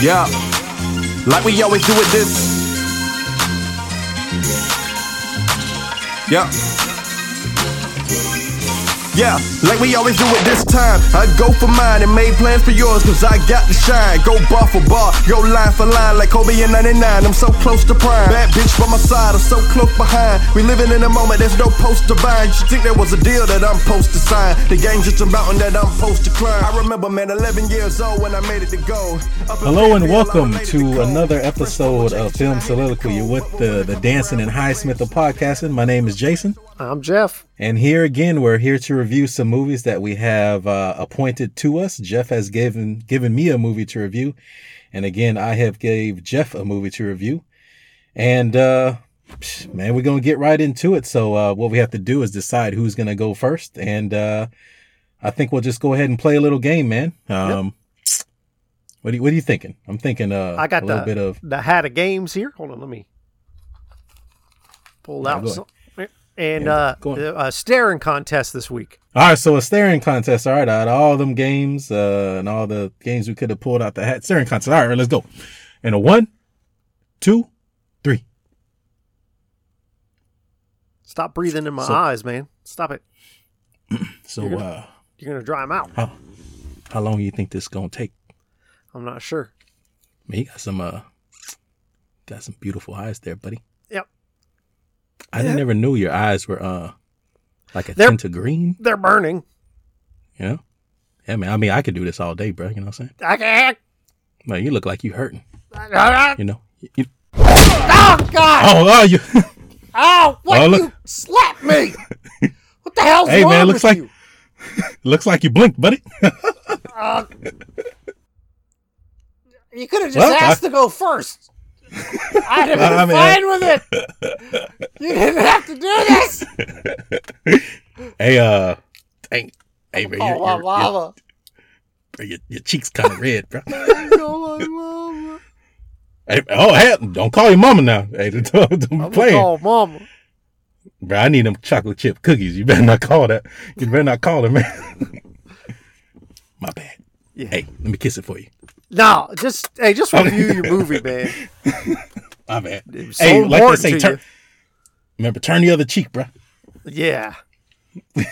Yeah, like we always do with this. Yeah. Yeah, like we always do it this time. I go for mine and made plans for yours, cause I got to shine. Go bar for bar, go line for line, like Kobe in 99. I'm so close to prime. Bad bitch by my side, I'm so close behind. We living in a moment, there's no post to bind. You think there was a deal that I'm supposed to sign. The game's just a mountain that I'm supposed to climb. I remember, man, 11 years old when I made it to go. Hello and welcome I made it to another episode of Film Soliloquy. With the, the Dancing and Highsmith of podcasting. My name is Jason. I'm Jeff. And here again, we're here to review some movies that we have uh, appointed to us. Jeff has given given me a movie to review, and again, I have gave Jeff a movie to review. And uh, man, we're gonna get right into it. So uh, what we have to do is decide who's gonna go first, and uh, I think we'll just go ahead and play a little game, man. Um, What are you, what are you thinking? I'm thinking uh, I got a the little bit of the hat of games here. Hold on, let me pull Yeah, out some. And Yeah, uh, a staring contest this week. All right, so a staring contest. All right, out of all them games uh, and all the games we could have pulled out the hat, staring contest. All right, let's go. And a one, two, three. Stop breathing in my So- eyes, man. Stop it. So, You're uh, You're gonna dry them out. how how long you think this gonna take? I'm not sure. Man, you got some uh, got some beautiful eyes there, buddy. I Yeah. never knew your eyes were uh, like a They're- tint of green. They're burning. You know? Yeah, man. I mean, I could do this all day, bro. You know what I'm saying? I can't. Man, you look like you hurting. Oh You know? You- God! oh, oh, you. Oh, what Oh, look. you slapped me? What the hell's Hey, wrong man, looks with like- you? looks like you blinked, buddy. Uh, you could have just Well, I- asked to go first. I'd have been I mean, fine with it. You didn't have to do this. hey, uh, dang. Hey, bro, your, Oh, my your, your, mama. your, your cheeks kind of red, bro. Oh, my mama. Hey, oh, hey, don't call your mama now. Hey, don't, don't I'm gonna call mama. Bro, I need them chocolate chip cookies. You better not call that. You better not call it, man. My bad. Yeah. Hey, let me kiss it for you. No, just hey, just review your movie, man. My bad. So hey, like they say, turn, remember, turn the other cheek, bro. Yeah.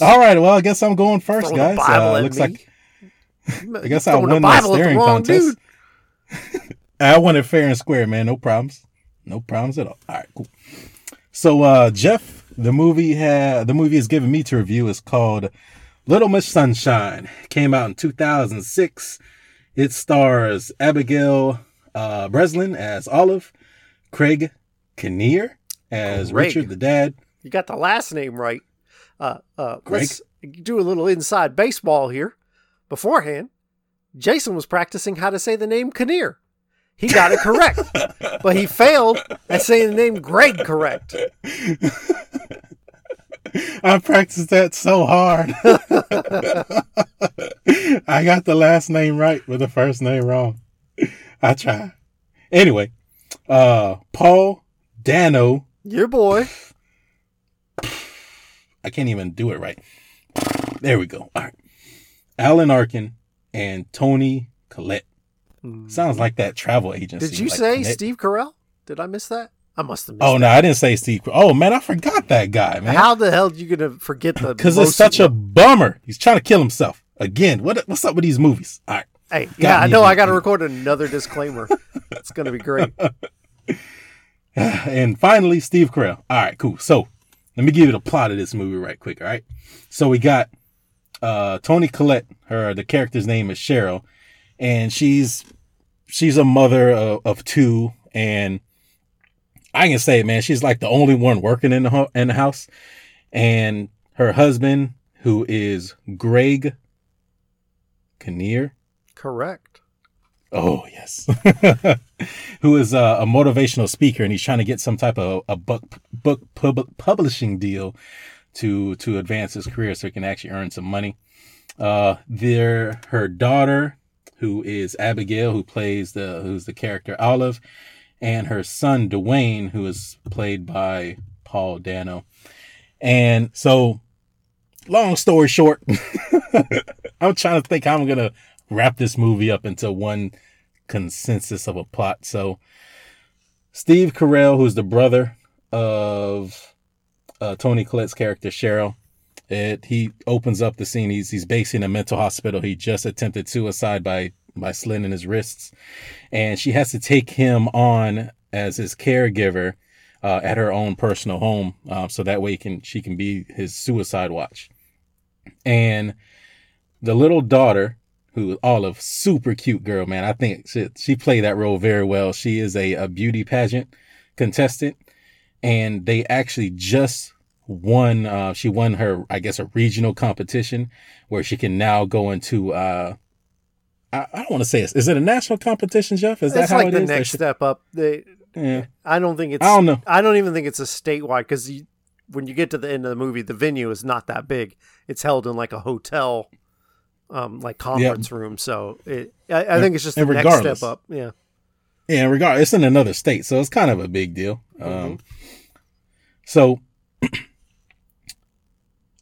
All right, well, I guess I'm going first, Throw guys. Uh, looks me. like I guess I Throwing won the staring wrong contest. I won it fair and square, man. No problems. No problems at all. All right, cool. So, uh, Jeff, the movie had the movie is given me to review is called Little Miss Sunshine. Came out in 2006. It stars Abigail uh, Breslin as Olive, Craig Kinnear as Craig. Richard the dad. You got the last name right. Uh, uh, let's do a little inside baseball here. Beforehand, Jason was practicing how to say the name Kinnear. He got it correct, but he failed at saying the name Greg correct. I practiced that so hard. I got the last name right, but the first name wrong. I try. Anyway, uh, Paul Dano. Your boy. I can't even do it right. There we go. All right. Alan Arkin and Toni Collette. Sounds like that travel agency. Did you like say Connect- Steve Carell? Did I miss that? I must have missed Oh that. no, I didn't say Steve. Oh man, I forgot that guy, man. How the hell are you gonna forget the? Because it's such a bummer. He's trying to kill himself again. What what's up with these movies? All right. Hey, yeah, I know. I got to record another disclaimer. it's gonna be great. and finally, Steve Carell. All right, cool. So let me give you the plot of this movie right quick. All right. So we got uh Toni Collette. Her the character's name is Cheryl, and she's she's a mother of, of two, and I can say, man, she's like the only one working in the hu- in the house, and her husband, who is Greg Kinnear. Correct. Oh yes, who is a, a motivational speaker, and he's trying to get some type of a book book pub, publishing deal to to advance his career, so he can actually earn some money. Uh, there, her daughter, who is Abigail, who plays the who's the character Olive, and her son Dwayne, who is played by Paul Dano. And so long story short, I'm trying to think how I'm gonna wrap this movie up into one consensus of a plot. So, Steve Carell, who's the brother of uh, Toni Collette's character Cheryl, it he opens up the scene. He's he's based in a mental hospital. He just attempted suicide by by slitting his wrists, and she has to take him on as his caregiver uh, at her own personal home, uh, so that way can she can be his suicide watch. And the little daughter, who Olive, super cute girl, man. I think she, she played that role very well. She is a, a beauty pageant contestant, and they actually just won. Uh, she won her, I guess, a regional competition where she can now go into. Uh, I, I don't want to say it. Is it a national competition, Jeff? Is that it's how like it the is? Next she- step up. They, yeah. I don't think it's. I don't know. I don't even think it's a statewide because when you get to the end of the movie, the venue is not that big. It's held in like a hotel, um, like conference room. So it, I, I think it's just the next step up. Yeah. Yeah, regard it's in another state, so it's kind of a big deal. Um, so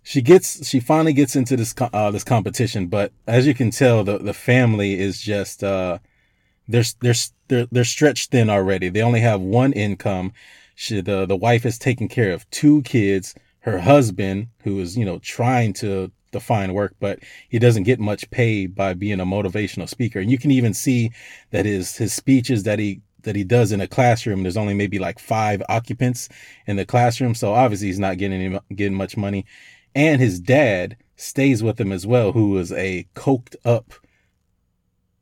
she gets she finally gets into this uh, this competition, but as you can tell, the the family is just uh, they're they're they're they're stretched thin already. They only have one income. She the the wife is taking care of two kids. Her husband, who is you know trying to to fine work, but he doesn't get much pay by being a motivational speaker. And you can even see that his his speeches that he that he does in a classroom, there's only maybe like five occupants in the classroom, so obviously he's not getting any, getting much money. And his dad stays with him as well, who is a coked up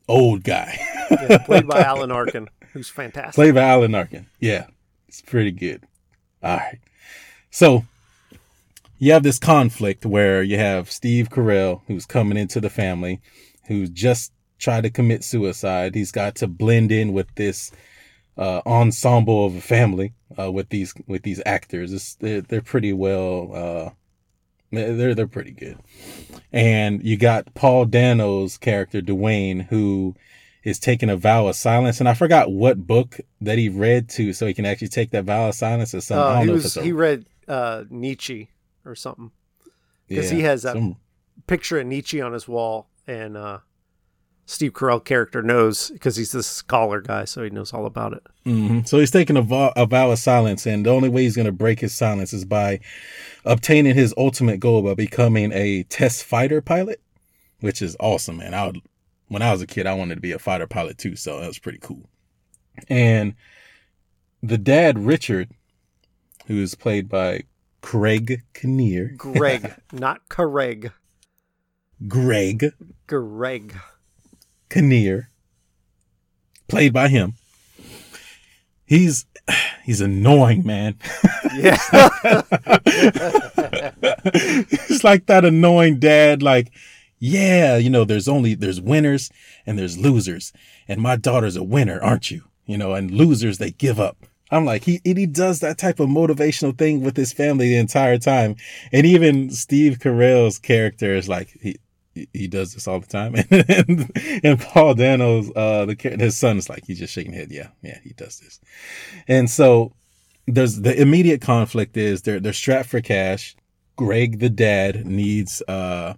old guy. yeah played by Alan Arkin, who's fantastic. Played by Alan Arkin. Yeah, it's pretty good. All right. So you have this conflict where you have Steve Carell, who's coming into the family, who's just tried to commit suicide. He's got to blend in with this uh, ensemble of a family uh, with these with these actors. It's, they're they're pretty well. Uh, they're they're pretty good. And you got Paul Dano's character Dwayne, who is taking a vow of silence. And I forgot what book that he read to, so he can actually take that vow of silence or something. Uh, he was a, he read uh, Nietzsche or something. 'cause yeah, he has that- some- Picture of Nietzsche on his wall, and uh, Steve Carell character knows because he's this scholar guy, so he knows all about it. Mhm. So he's taking a vow, a vow of silence, and the only way he's going to break his silence is by obtaining his ultimate goal by becoming a test fighter pilot, which is awesome, man. I would, when I was a kid, I wanted to be a fighter pilot too, so that was pretty cool. And the dad, Richard, who is played by Craig Kinnear, Greg, not Craig. Greg Greg. Kinnear, played by him. He's he's annoying, man. Yeah. it's like that annoying dad, like, yeah, you know, there's only there's winners and there's losers. And my daughter's a winner, aren't you? You know, and losers they give up. I'm like, he he does that type of motivational thing with his family the entire time. And even Steve Carell's character is like he he does this all the time. And, and Paul Dano's uh the his son is like he's just shaking his head. Yeah, yeah, he does this. And so there's the immediate conflict is they're they're strapped for cash. Greg the dad needs uh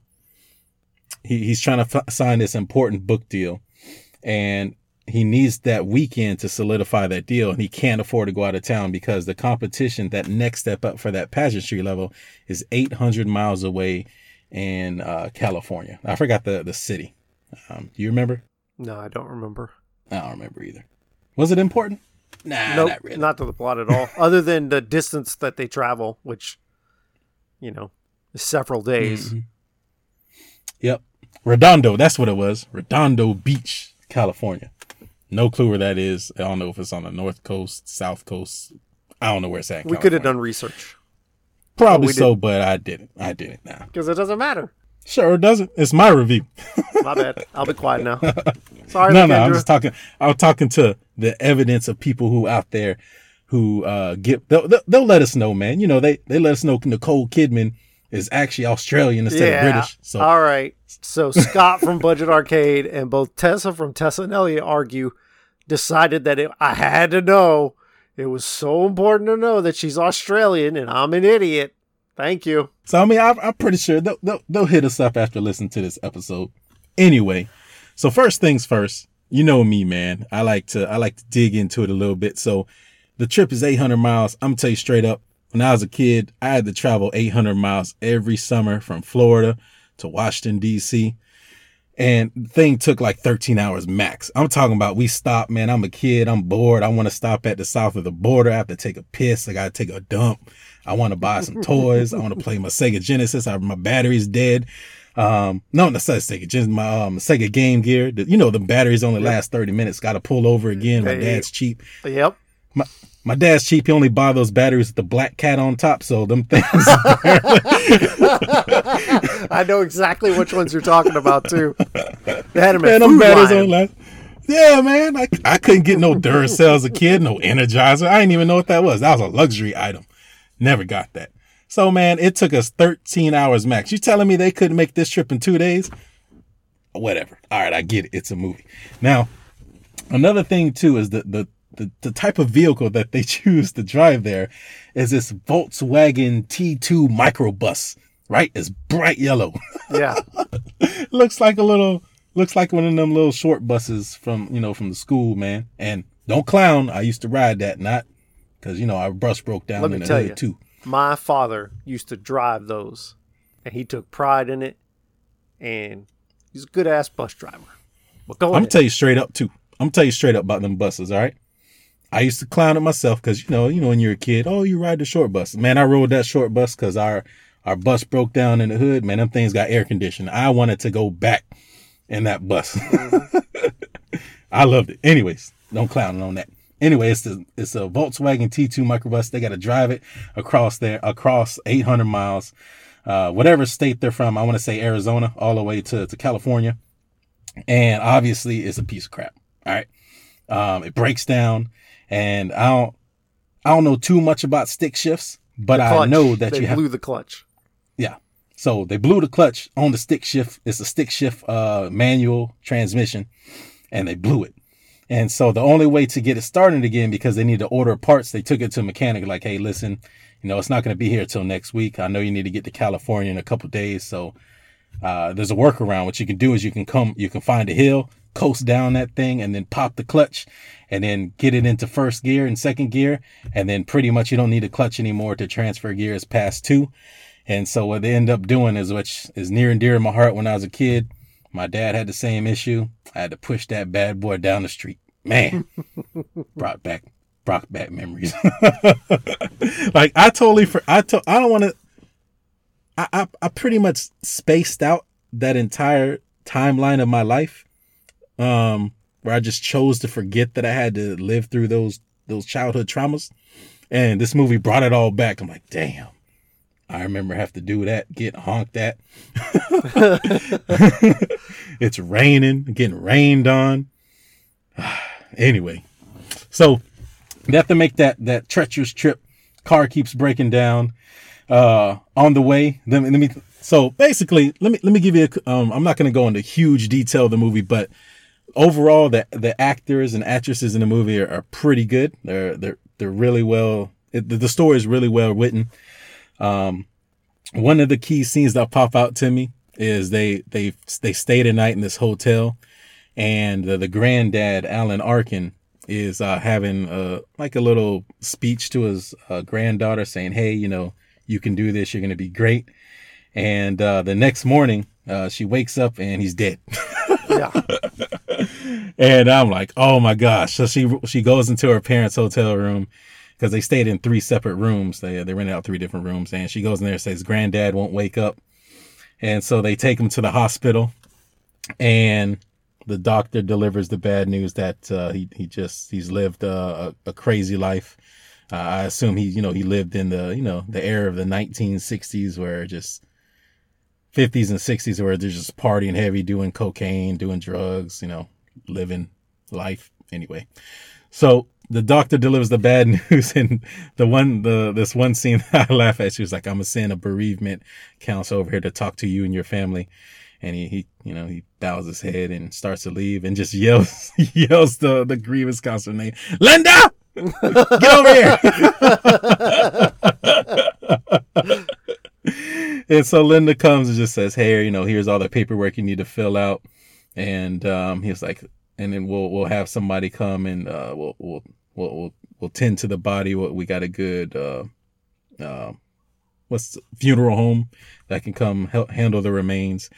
he, he's trying to f- sign this important book deal and he needs that weekend to solidify that deal and he can't afford to go out of town because the competition that next step up for that pageantry level is 800 miles away in uh, California. I forgot the the city. Um, do you remember? no, I don't remember. I don't remember either. Was it important? Nah, nope, not really. not to the plot at all. Other than the distance that they travel, which, you know, several days. Mhm. Yep. Redondo, that's what it was. Redondo Beach, California. No clue where that is. I don't know if it's on the north coast, south coast. I don't know where it's at. We could have done research probably we so, but I didn't. I didn't now. because it doesn't matter. Sure, it doesn't. It's my review. My bad. I'll be quiet now. Sorry, no, no, I'm just talking. I'm talking to the evidence of people who out there who uh get. They'll, they'll, let us know, man. You know, they they let us know Nicole Kidman is actually Australian instead of British. So All right. So Scott from Budget Arcade and both Tessa from Tessa and Elliot argue decided that it, I had to know. It was so important to know that she's Australian and I'm an idiot Thank you. So I mean, I'm, I'm pretty sure they'll, they'll they'll hit us up after listening to this episode. Anyway, so first things first, you know me, man. I like to I like to dig into it a little bit. So the trip is 800 miles. I'm gonna tell you straight up. When I was a kid, I had to travel 800 miles every summer from Florida to Washington D.C. And thing took like 13 hours max. I'm talking about we stopped, man. I'm a kid. I'm bored. I want to stop at the south of the border. I have to take a piss. I got to take a dump. I want to buy some toys. I want to play my Sega Genesis. I, my battery's dead. Um, no, not Sega Genesis. My um, Sega Game Gear. The, you know, the batteries only last 30 minutes. Got to pull over again. My dad's cheap. Yep. My, my dad's cheap. He only buy those batteries with the black cat on top. So them things. I know exactly which ones you're talking about too. They had them at Food batteries on. Yeah, man. I, I couldn't get no Duracell as a kid, no Energizer. I didn't even know what that was. That was a luxury item. Never got that. So, man, it took us 13 hours max. You telling me they couldn't make this trip in two days? Whatever. All right, I get it. It's a movie. Now, another thing too is the the the, the type of vehicle that they choose to drive there is this Volkswagen T2 microbus, right? It's bright yellow. Yeah. looks like a little looks like one of them little short buses from you know from the school man and don't clown i used to ride that not because you know our bus broke down Let in me the tell hood you. too My father used to drive those, and he took pride in it. And he's a good ass bus driver. But go i'm ahead. gonna tell you straight up too i'm gonna tell you straight up about them buses all right i used to clown it myself because you know you know when you're a kid oh you ride the short bus man i rode that short bus because our our bus broke down in the hood man them things got air conditioning i wanted to go back in that bus I loved it. Anyways, don't clown on that. Anyway, it's the it's a Volkswagen T2 microbus. They got to drive it across there across 800 miles, uh, whatever state they're from. I want to say Arizona, all the way to to California, and obviously it's a piece of crap. All right, um, it breaks down, and I don't I don't know too much about stick shifts, but I know that they you have blew the clutch. yeah. So they blew the clutch on the stick shift. It's a stick shift uh, manual transmission, and they blew it. And so the only way to get it started again, because they need to order parts, they took it to a mechanic like, hey, listen, you know, it's not going to be here till next week. I know you need to get to California in a couple days. So uh, there's a workaround. What you can do is you can come, you can find a hill, coast down that thing, and then pop the clutch, and then get it into first gear and second gear, and then pretty much you don't need a clutch anymore to transfer gears past two. And so what they end up doing is, which is near and dear to my heart when I was a kid. My dad had the same issue. I had to push that bad boy down the street. Man, brought back, brought back memories. like I totally, for, I to, I don't want to. I, I I pretty much spaced out that entire timeline of my life, um, where I just chose to forget that I had to live through those those childhood traumas, and this movie brought it all back. I'm like, damn. I remember have to do that, get honked at. it's raining, getting rained on. anyway, so they have to make that that treacherous trip. Car keeps breaking down uh, on the way. Let me, let me. So basically, let me let me give you. A, um, I'm not going to go into huge detail of the movie, but overall, the the actors and actresses in the movie are, are pretty good. They're they're they're really well. It, the, the story is really well written. Um, one of the key scenes that pop out to me is they they they stayed a night in this hotel, and the, the granddad Alan Arkin is uh, having uh, like a little speech to his uh, granddaughter, saying, "Hey, you know, you can do this. You're gonna be great." And uh, the next morning, uh, she wakes up and he's dead. Yeah. And I'm like, oh my gosh. So she she goes into her parents' hotel room because they stayed in three separate rooms. They they rented out three different rooms, and she goes in there and says, "Granddad won't wake up," and so they take him to the hospital, and the doctor delivers the bad news that uh, he he just he's lived uh, a, a crazy life. Uh, I assume he you know he lived in the you know the era of the 1960s where just 50s and 60s where they're just partying heavy, doing cocaine, doing drugs, you know, living life anyway. So the doctor delivers the bad news, and the one, the this one scene that I laugh at, she was like, "I'm gonna send a bereavement counselor over here to talk to you and your family." And he, he, you know, he bows his head and starts to leave, and just yells, yells the the grievous counselor name, Linda, get over here. And so Linda comes and just says, "Hey, you know, here's all the paperwork you need to fill out." And um, he's like, and then we'll we'll have somebody come and uh, we'll we'll we'll we'll, we'll tend to the body. We got a good uh, uh, what's the, funeral home that can come help handle the remains.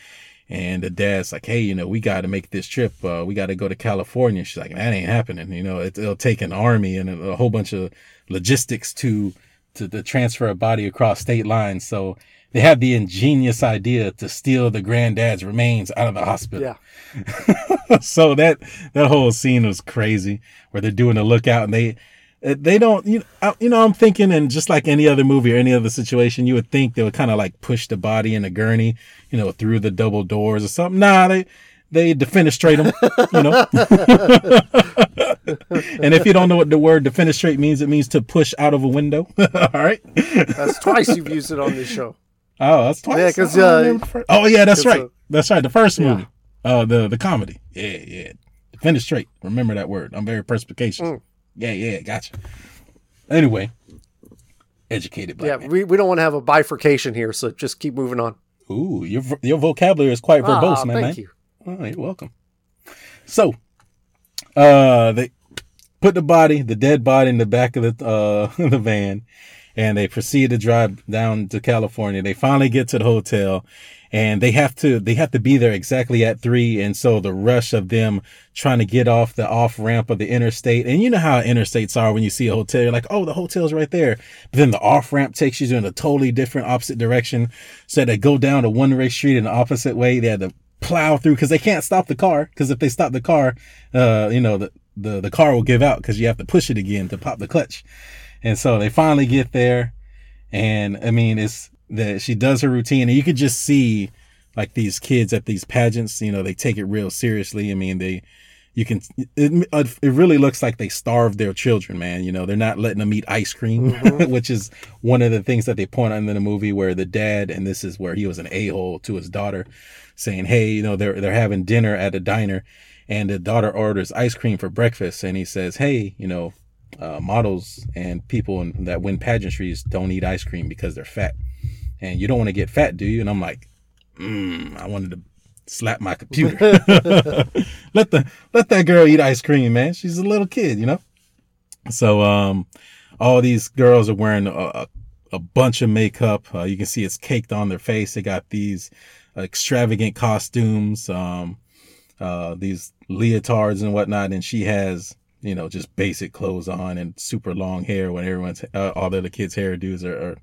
And the dad's like, hey, you know, we got to make this trip. Uh, we got to go to California. She's like, that ain't happening. You know, it, will take an army and a, a whole bunch of logistics to to, to transfer a body across state lines. So they had the ingenious idea to steal the granddad's remains out of the hospital. Yeah. so that that whole scene was crazy, where they're doing a lookout and they eh, they don't you know, you know I'm thinking and just like any other movie or any other situation you would think they would kind of like push the body in a gurney you know through the double doors or something. Nah they they defenestrate them you know? And if you don't know what the word defenestrate means it means to push out of a window. All right. That's twice you've used it on this show oh that's twice yeah because uh, oh yeah that's right a, that's right the first movie yeah. uh the the comedy yeah yeah defenestrate remember that word I'm very perspicacious mm. Yeah, yeah, gotcha. Anyway, educated black Yeah, man. we, we don't want to have a bifurcation here, so just keep moving on. Ooh, your your vocabulary is quite verbose, ah, man. Thank man. you. Oh, you're welcome. So, uh, they put the body, the dead body, in the back of the uh the van, and they proceed to drive down to California. They finally get to the hotel, and they have to they have to be there exactly at three and so the rush of them trying to get off the off ramp of the interstate and you know how interstates are when you see a hotel you're like oh the hotel's right there. But then the off ramp takes you in a totally different opposite direction so they go down to one way street in the opposite way. They had to plow through because they can't stop the car because if they stop the car uh you know the the, the car will give out because you have to push it again to pop the clutch and so they finally get there and i mean it's that she does her routine and you could just see like these kids at these pageants, you know, they take it real seriously. I mean, they, you can, it, it really looks like they starve their children, man. You know, they're not letting them eat ice cream, mm-hmm. which is one of the things that they point out in the movie where the dad, and this is where he was an a-hole to his daughter saying, Hey, you know, they're, they're having dinner at a diner and the daughter orders ice cream for breakfast. And he says, Hey, you know, uh, models and people in, that win pageantries don't eat ice cream because they're fat and you don't want to get fat, do you? And I'm like, mm, I wanted to slap my computer. let the let that girl eat ice cream, man. She's a little kid, you know. So um, all these girls are wearing a, a bunch of makeup. Uh, you can see it's caked on their face. They got these extravagant costumes, um, uh, these leotards and whatnot, and she has you know just basic clothes on and super long hair when everyone's uh, all the other kids' hairdos are, are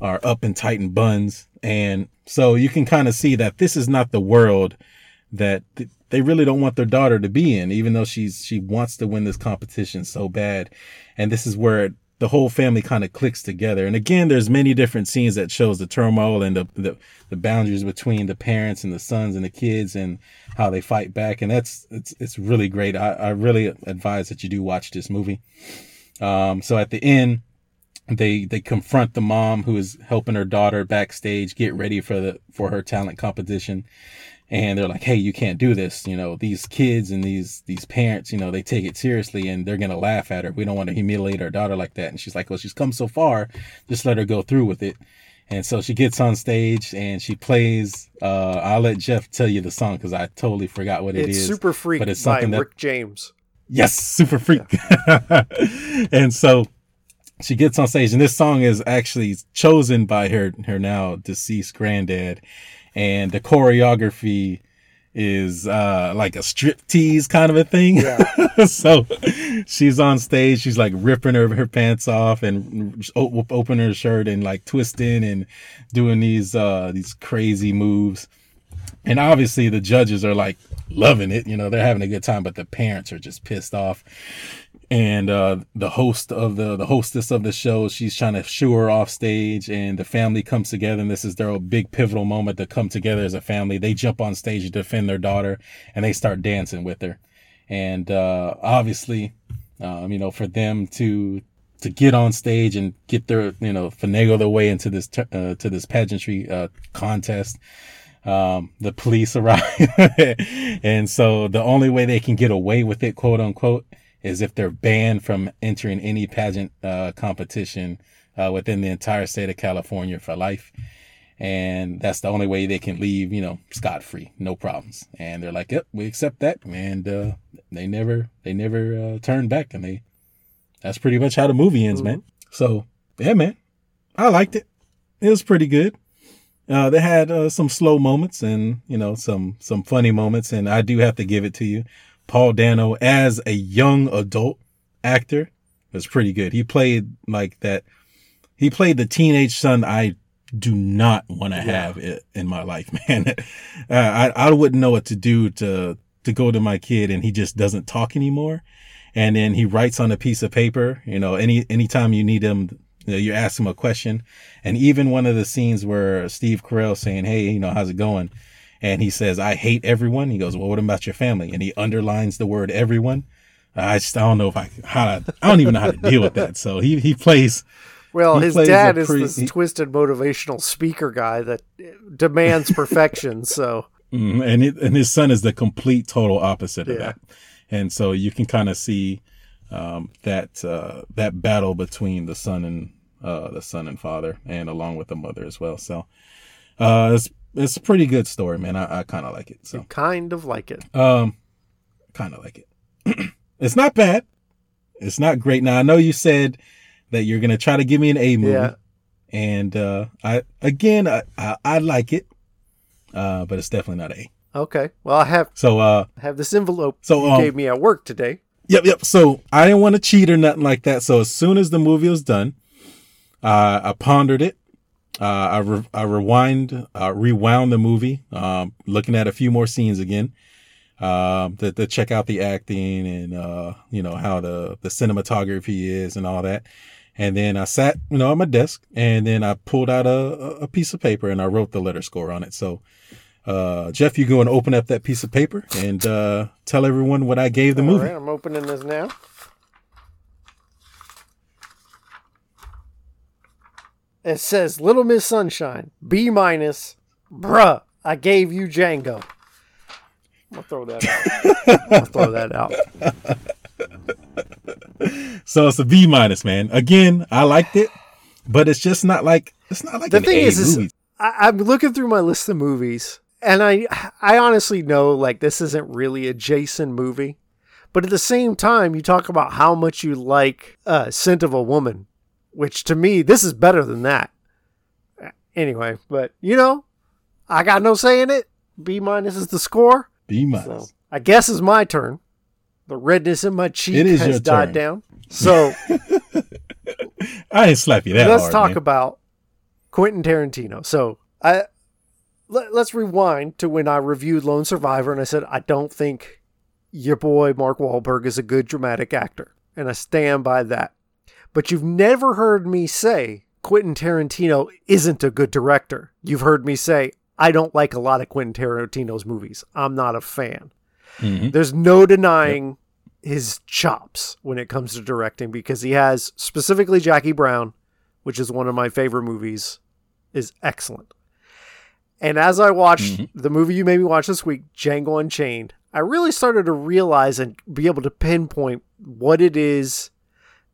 are up and tight in buns. And so you can kind of see that this is not the world that th- they really don't want their daughter to be in, even though she's, she wants to win this competition so bad. And this is where the whole family kind of clicks together. And again, there's many different scenes that shows the turmoil and the, the, the boundaries between the parents and the sons and the kids and how they fight back. And that's, it's, it's really great. I, I really advise that you do watch this movie. Um, so at the end, they they confront the mom who is helping her daughter backstage get ready for the for her talent competition. And they're like hey you can't do this you know these kids and these these parents you know they take it seriously and they're gonna laugh at her. We don't want to humiliate our daughter like that. And she's like well she's come so far just let her go through with it. And so she gets on stage and she plays uh i'll let jeff tell you the song because i totally forgot what it it's is super freak but it's something by that, rick james. Yes super freak. Yeah. and so she gets on stage and this song is actually chosen by her her now deceased granddad. And the choreography is uh like a strip tease kind of a thing. Yeah. so she's on stage she's like ripping her her pants off and opening her shirt and like twisting and doing these uh these crazy moves. And obviously the judges are like loving it you know they're having a good time but the parents are just pissed off and uh, the host of the the hostess of the show she's trying to shoo her off stage and the family comes together and this is their big pivotal moment to come together as a family. They jump on stage to defend their daughter and they start dancing with her. And uh, obviously um, you know for them to to get on stage and get their you know finagle their way into this uh, to this pageantry uh, contest um, the police arrive. And so the only way they can get away with it quote unquote is if they're banned from entering any pageant uh, competition uh, within the entire state of California for life. and that's the only way they can leave, you know, scot free, no problems. And they're like, "Yep, we accept that," and uh, they never they never uh, turn back, and they that's pretty much how the movie ends, man. So yeah, man, I liked it. It was pretty good. Uh, they had uh, some slow moments and you know some some funny moments, and I do have to give it to you. Paul Dano as a young adult actor was pretty good. He played like that. He played the teenage son I do not want to have it in my life, man. uh, I I wouldn't know what to do to to go to my kid, and he just doesn't talk anymore. And then he writes on a piece of paper. You know, any anytime you need him, you, know, you ask him a question. And even one of the scenes where Steve Carell saying, "Hey, you know, how's it going?" And he says, "I hate everyone." He goes, "Well, what about your family?" And he underlines the word "everyone." I just I don't know if I how to, I don't even know how to deal with that. So he he plays Well, He his plays dad is pre- this he- twisted motivational speaker guy that demands perfection. so Mm, and it, and his son is the complete total opposite of that, and so you can kind of see um, that uh, that battle between the son and uh, the son and father, and along with the mother as well. So uh, it's it's a pretty good story, man. I, I kind of like it. So kind of like it. um, kind of like it. it's not bad. It's not great. Now I know you said that you're gonna try to give me an A movie, Yeah. and uh, I again I, I I like it, uh, but it's definitely not A. Okay. Well, I have So uh, have this envelope So, you um, gave me at work today. Yep, yep. So I didn't want to cheat or nothing like that. So as soon as the movie was done, uh, I pondered it. Uh, I, re- I rewind, uh, rewound the movie, um, looking at a few more scenes again, um, to, to check out the acting and, uh, you know, how the, the cinematography is and all that. And then I sat, you know, at my desk and then I pulled out a, a- a piece of paper and I wrote the letter score on it. So, uh, Jeff, you go and open up that piece of paper and, uh, tell everyone what I gave the All movie. right, I'm opening this now. It says Little Miss Sunshine, B minus. Bruh, I gave you Django. I'm gonna throw that out. I'm gonna throw that out. So it's a B minus, man. Again, I liked it, but it's just not like it's not like The an thing A is, is. I, I'm looking through my list of movies, and I I honestly know like this isn't really a Jason movie, but at the same time, you talk about how much you like uh, "Scent of a Woman," which to me this is better than that. Anyway, but you know, I got no say in it. B minus is the score, B so minus. I guess it's my turn. The redness in my cheek has died turn. down. So I didn't slap you that let's hard. talk man. about Quentin Tarantino. So I let, let's rewind to when I reviewed Lone Survivor, and I said I don't think your boy Mark Wahlberg is a good dramatic actor, and I stand by that. But you've never heard me say Quentin Tarantino isn't a good director. You've heard me say I don't like a lot of Quentin Tarantino's movies. I'm not a fan. Mhm. There's no denying his chops when it comes to directing because he has specifically Jackie Brown, which is one of my favorite movies, is excellent. And as I watched Mhm. the movie you made me watch this week, Django Unchained, I really started to realize and be able to pinpoint what it is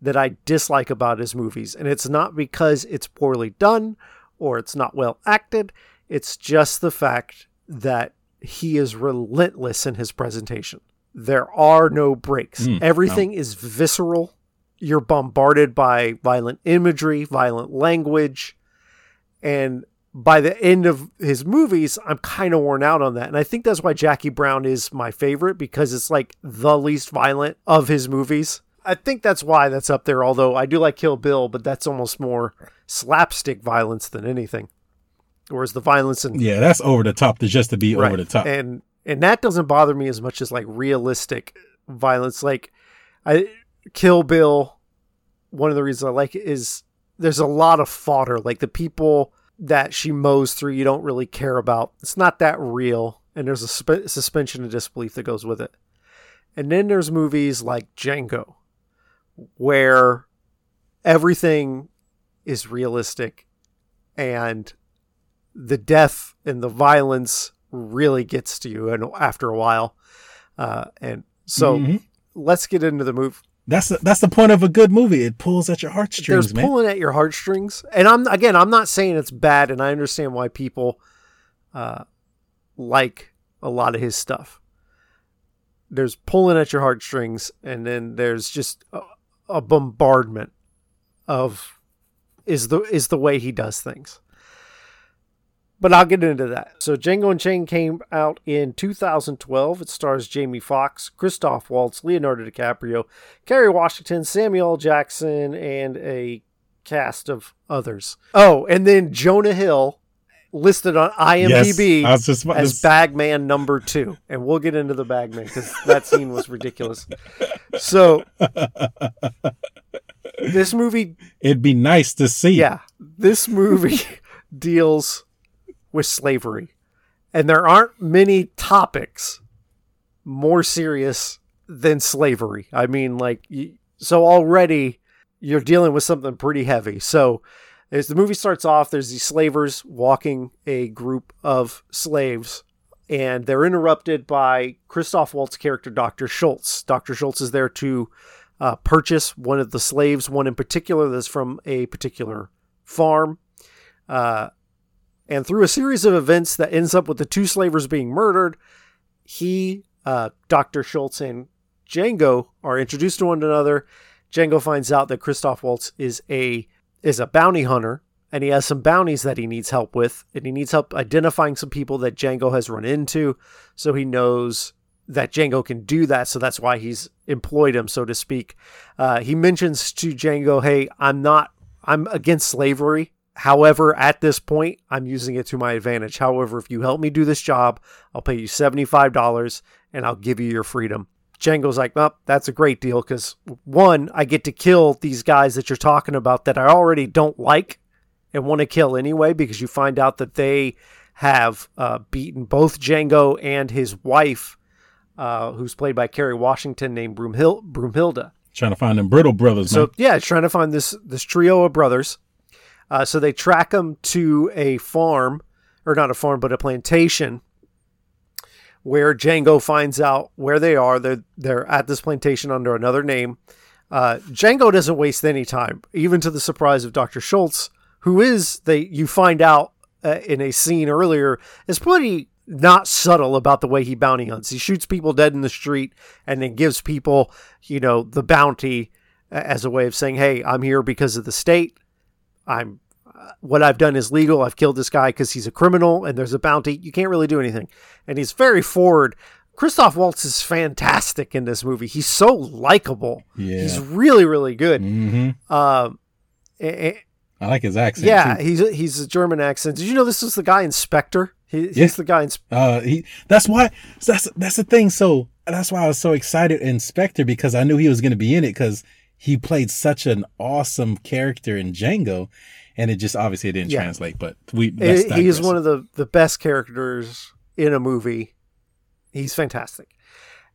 that I dislike about his movies. And it's not because it's poorly done or it's not well acted. It's just the fact that he is relentless in his presentation. There are no breaks. Mm, Everything is visceral. You're bombarded by violent imagery, violent language. And by the end of his movies, I'm kind of worn out on that. And I think that's why Jackie Brown is my favorite because it's like the least violent of his movies. I think that's why that's up there, although I do like Kill Bill, but that's almost more slapstick violence than anything. Whereas the violence and Yeah, that's over the top to just to be over the top. and and that doesn't bother me as much as like realistic violence. Like i kill bill one of the reasons i like it is there's a lot of fodder. Like the people that she mows through you don't really care about. It's not that real and there's a sp- suspension of disbelief that goes with it. And then there's movies like django where everything is realistic and the death and the violence really gets to you and after a while uh, and so Mhm. let's get into the move That's the, that's the point of a good movie. It pulls at your heartstrings, There's man. pulling at your heartstrings, and I'm again, I'm not saying it's bad, and I understand why people uh, like a lot of his stuff. There's pulling at your heartstrings, and then there's just a, bombardment of is the is the way he does things. But I'll get into that. So Django Unchained came out in 2012. It stars Jamie Foxx, Christoph Waltz, Leonardo DiCaprio, Kerry Washington, Samuel Jackson, and a cast of others. Oh, and then Jonah Hill listed on IMDb Yes, just as s- Bagman number two, and we'll get into the Bagman because that scene was ridiculous. So this movie It'd be nice to see. yeah, this movie deals with slavery, and there aren't many topics more serious than slavery. I mean, like, so already you're dealing with something pretty heavy. So, as the movie starts off, there's these slavers walking a group of slaves, and they're interrupted by Christoph Waltz character, Dr. Schultz. Dr. Schultz is there to uh, purchase one of the slaves, one in particular that's from a particular farm. Uh, and through a series of events that ends up with the two slavers being murdered, he, uh, Dr. Schultz, and Django are introduced to one another. Django finds out that Christoph Waltz is a is a bounty hunter, and he has some bounties that he needs help with, and he needs help identifying some people that Django has run into, so he knows that Django can do that. So that's why he's employed him, so to speak. Uh, he mentions to Django, "Hey, I'm not. I'm against slavery. However, at this point, I'm using it to my advantage. However, if you help me do this job, I'll pay you $75 and I'll give you your freedom. Django's like, well, that's a great deal because one, I get to kill these guys that you're talking about that I already don't like and want to kill anyway because you find out that they have uh, beaten both Django and his wife, uh, who's played by Kerry Washington, named Broomhil- Broomhilda. Trying to find them Brittle brothers, So man. yeah, trying to find this this trio of brothers. Uh, so they track them to a farm, or not a farm, but a plantation, where Django finds out where they are. They're they're at this plantation under another name. Uh, Django doesn't waste any time, even to the surprise of Doctor Schultz, who is they you find out uh, in a scene earlier is pretty not subtle about the way he bounty hunts. He shoots people dead in the street and then gives people, you know, the bounty as a way of saying, "Hey, I'm here because of the state. I'm uh, what I've done is legal. I've killed this guy because he's a criminal and there's a bounty. You can't really do anything." And he's very forward. Christoph Waltz is fantastic in this movie. He's so likable. Yeah. He's really, really good. hmm Um, a- a- I like his accent. yeah, too. he's a, he's a German accent. Did you know this was the guy Inspector? He, he's Yeah. the guy. In, Uh, he. That's why. That's that's the thing. So that's why I was so excited, Inspector, because I knew he was going to be in it because he played such an awesome character in Django, and it just obviously it didn't Yeah. translate. But we. let's he is one of the the best characters in a movie. He's fantastic,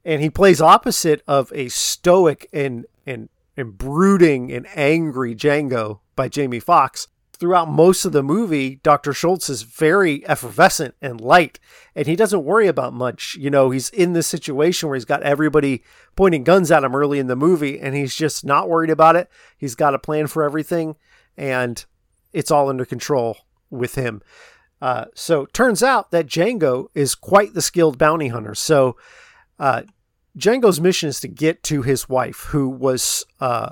and he plays opposite of a stoic and and and brooding and angry Django by Jamie Foxx. Throughout most of the movie, Dr. Schultz is very effervescent and light, and he doesn't worry about much. You know, he's in this situation where he's got everybody pointing guns at him early in the movie, and he's just not worried about it. He's got a plan for everything, and it's all under control with him. Uh, so turns out that Django is quite the skilled bounty hunter. So uh, Django's mission is to get to his wife, who was uh,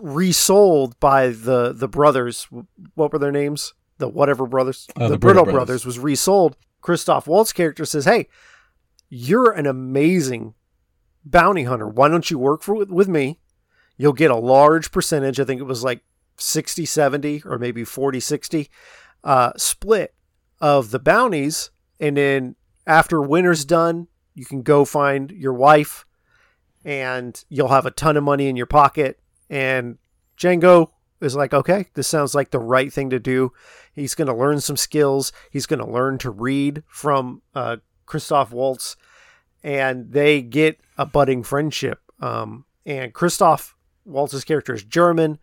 resold by the the brothers. What were their names? The whatever brothers, Oh, the, the brothers. brothers. was resold. Christoph Waltz character says, "Hey, you're an amazing bounty hunter. Why don't you work for with me? You'll get a large percentage. I think it was like 60 70 or maybe 40 60 uh, split of the bounties. And then after winter's done, you can go find your wife and you'll have a ton of money in your pocket. And Django is like, okay, this sounds like the right thing to do. He's going to learn some skills. He's going to learn to read from uh, Christoph Waltz, and they get a budding friendship. Um, and Christoph Waltz's character is German,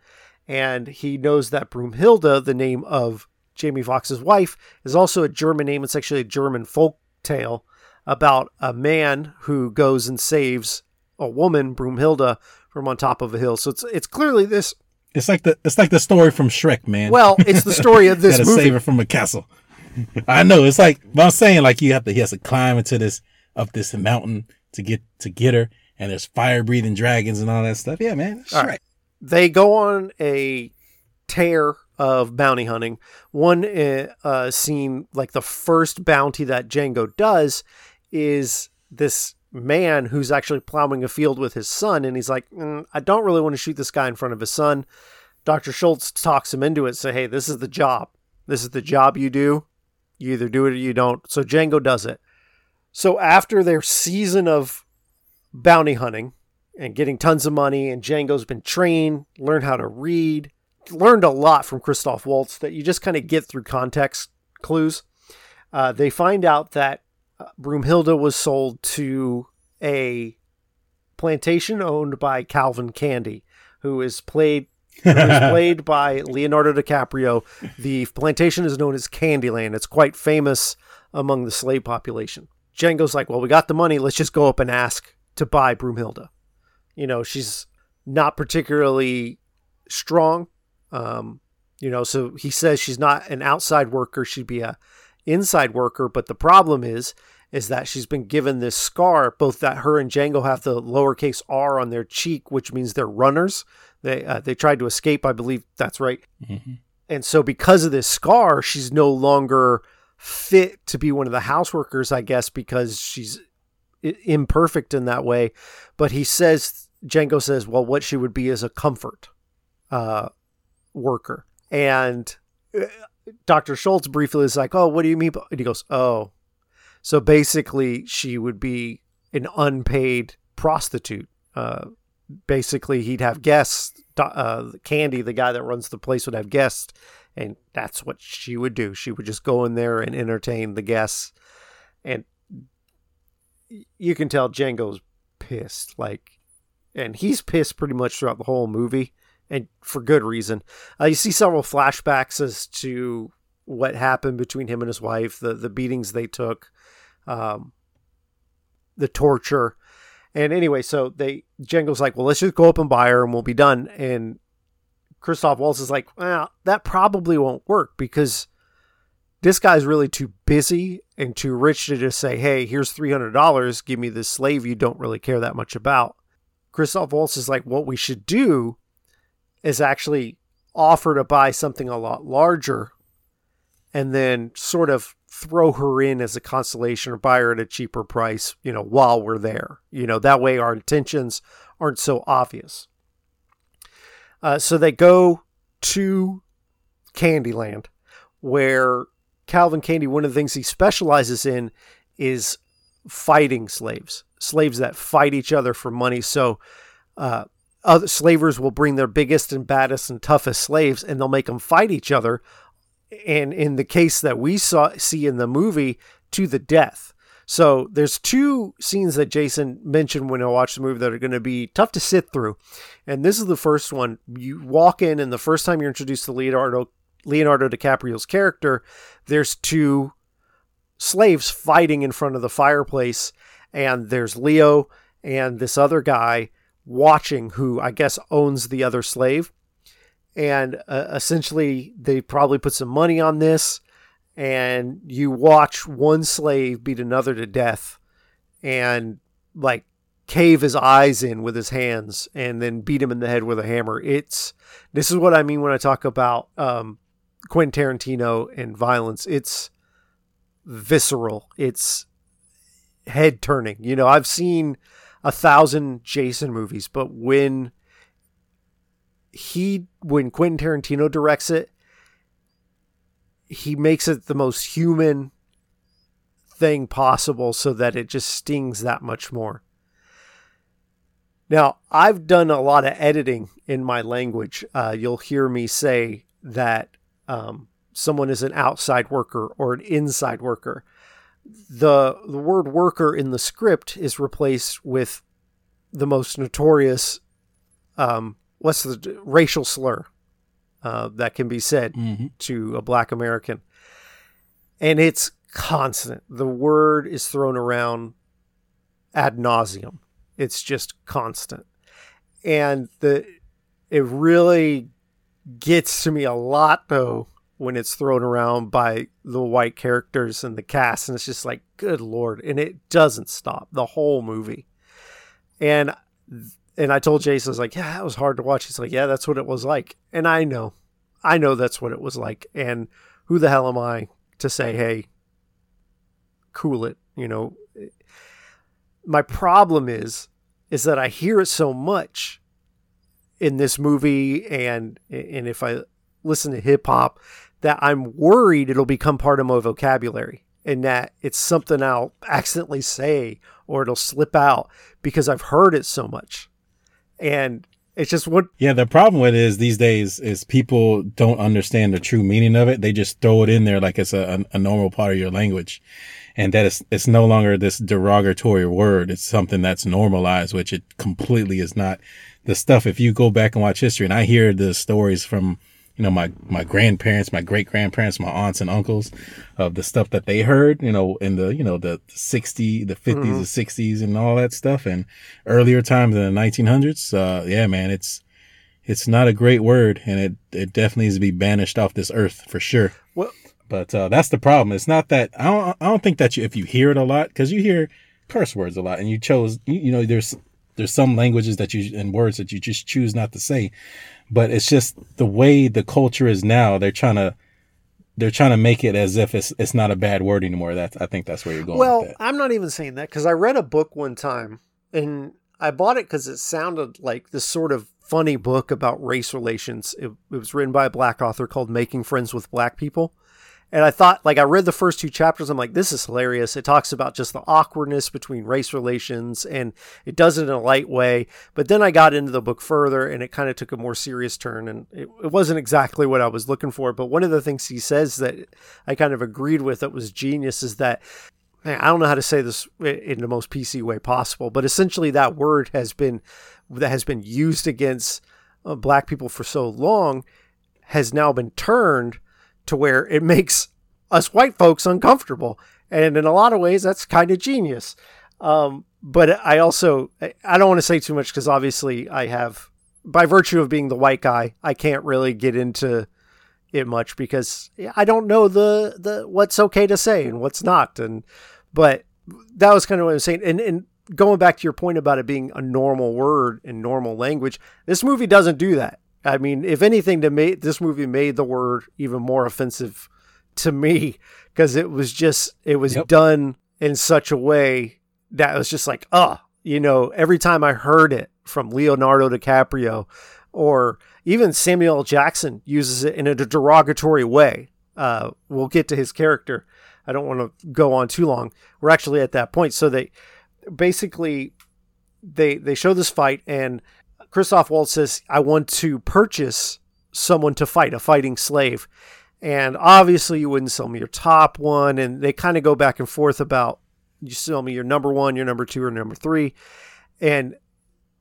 and he knows that Broomhilda, the name of Jamie Foxx's wife, is also a German name. It's actually a German folk tale about a man who goes and saves a woman, Broomhilda, from on top of a hill. So it's it's clearly this. It's like the it's like the story from Shrek, man. Well, it's the story of this Gotta movie. save her from a castle. I know. It's like but I'm saying, like you have to he has to climb into this up this mountain to get to get her, and there's fire breathing dragons and all that stuff. Yeah, man. Shrek. All right. They go on a tear of bounty hunting. One uh, uh, scene, like the first bounty that Django does, is this man who's actually plowing a field with his son, and he's like, "Mm, "I don't really want to shoot this guy in front of his son." Doctor Schultz talks him into it. Say, "Hey, this is the job. This is the job you do. You either do it or you don't." So Django does it. So after their season of bounty hunting and getting tons of money, and Django's been trained, learned how to read, learned a lot from Christoph Waltz that you just kind of get through context clues. Uh, they find out that uh, Broomhilda was sold to a plantation owned by Calvin Candy, who is played who is played by Leonardo DiCaprio. The plantation is known as Candyland. It's quite famous among the slave population. Django's like, well, we got the money. Let's just go up and ask to buy Broomhilda. You know, she's not particularly strong. Um, you know, so he says she's not an outside worker. She'd be a inside worker. But the problem is, is that she's been given this scar, both that her and Django have the lowercase r on their cheek, which means they're runners. They uh, they tried to escape, I believe that's right. And so because of this scar, she's no longer fit to be one of the house workers, I guess, because she's imperfect in that way. But he says, Django says, well, what she would be is a comfort uh, worker. And uh, Dr. Schultz briefly is like, oh, what do you mean? And he goes, oh. So basically, she would be an unpaid prostitute. Uh, basically, he'd have guests. Uh, Candy, the guy that runs the place, would have guests, and that's what she would do. She would just go in there and entertain the guests. And you can tell Django's pissed. Like, and he's pissed pretty much throughout the whole movie, and for good reason. Uh, you see several flashbacks as to what happened between him and his wife, the the beatings they took, um, the torture, and anyway, so they Django's like, well, let's just go up and buy her, and we'll be done. And Christoph Waltz is like, well, that probably won't work because this guy's really too busy and too rich to just say, hey, here's $300, give me this slave you don't really care that much about. Christoph Waltz is like, what we should do is actually offer to buy something a lot larger and then sort of throw her in as a constellation or buy her at a cheaper price, you know, while we're there. You know, that way our intentions aren't so obvious. Uh, so they go to Candyland, where Calvin Candy, one of the things he specializes in is fighting slaves, slaves that fight each other for money. So, uh, other slavers will bring their biggest and baddest and toughest slaves, and they'll make them fight each other. And in the case that we saw see in the movie, to the death. So there's two scenes that Jason mentioned when I watched the movie that are going to be tough to sit through, and this is the first one. You walk in, and the first time you're introduced to Leonardo Leonardo DiCaprio's character, there's two slaves fighting in front of the fireplace, and there's Leo and this other guy watching, who I guess owns the other slave, and uh, essentially they probably put some money on this and you watch one slave beat another to death and like cave his eyes in with his hands and then beat him in the head with a hammer. It's this is what I mean when I talk about um, Quentin Tarantino and violence. It's visceral. It's head turning. You know, I've seen a thousand Jason movies, but when he when Quentin Tarantino directs it, he makes it the most human thing possible so that it just stings that much more. Now, I've done a lot of editing in my language. Uh, you'll hear me say that um, someone is an outside worker or an inside worker. The, the word worker in the script is replaced with the most notorious, um, what's the racial slur uh, that can be said Mm-hmm. to a black American. And it's constant. The word is thrown around ad nauseum. It's just constant. and the it really gets to me a lot though when it's thrown around by the white characters and the cast and it's just like good lord and it doesn't stop the whole movie. And and i told jason i was like yeah it was hard to watch. He's like yeah that's what it was like. And i know i know that's what it was like. And who the hell am i to say hey cool it you know? My problem is is that i hear it so much in this movie and and if I listen to hip hop that I'm worried it'll become part of my vocabulary and that it's something I'll accidentally say or it'll slip out because I've heard it so much. And it's just what Yeah, the problem with it is these days is people don't understand the true meaning of it. They just throw it in there like it's a, a normal part of your language. And that is it's no longer this derogatory word. It's something that's normalized, which it completely is not the stuff, if you go back and watch history, and I hear the stories from, you know, my, my grandparents, my great grandparents, my aunts and uncles of the stuff that they heard, you know, in the, you know, the 60, the 50s, mm-hmm. the 60s and all that stuff and earlier times in the 1900s. Uh, yeah, man, it's, it's not a great word and it, it definitely needs to be banished off this earth for sure. Well, but, uh, that's the problem. It's not that I don't, I don't think that you, if you hear it a lot, cause you hear curse words a lot and you chose, you, you know, there's there's some languages that you and words that you just choose not to say but it's just the way the culture is now they're trying to they're trying to make it as if it's it's not a bad word anymore. That's i think that's where you're going well i'm not even saying that because i read a book one time and i bought it because it sounded like this sort of funny book about race relations. It, it was written by a black author called making friends with black people and I thought, like, I read the first two chapters. I'm like, this is hilarious. It talks about just the awkwardness between race relations and it does it in a light way. But then I got into the book further and it kind of took a more serious turn. And it, it wasn't exactly what I was looking for. But one of the things he says that I kind of agreed with that was genius is that I don't know how to say this in the most PC way possible, but essentially that word has been that has been used against uh, black people for so long has now been turned to where it makes us white folks uncomfortable. And in a lot of ways, that's kind of genius. Um, but I also, I don't want to say too much because obviously I have, by virtue of being the white guy, I can't really get into it much because I don't know the, the, what's okay to say and what's not. And, but that was kind of what I'm saying. And, and going back to your point about it being a normal word in normal language, this movie doesn't do that. I mean, if anything, to make this movie made the word even more offensive to me because it was just it was yep. done in such a way that was just like, oh, you know, every time I heard it from Leonardo DiCaprio or even Samuel Jackson uses it in a derogatory way. Uh, we'll get to his character. I don't want to go on too long. We're actually at that point. So they basically they they show this fight and Christoph Waltz says, I want to purchase someone to fight, a fighting slave. And obviously, you wouldn't sell me your top one. And they kind of go back and forth about you sell me your number one, your number two, or number three. And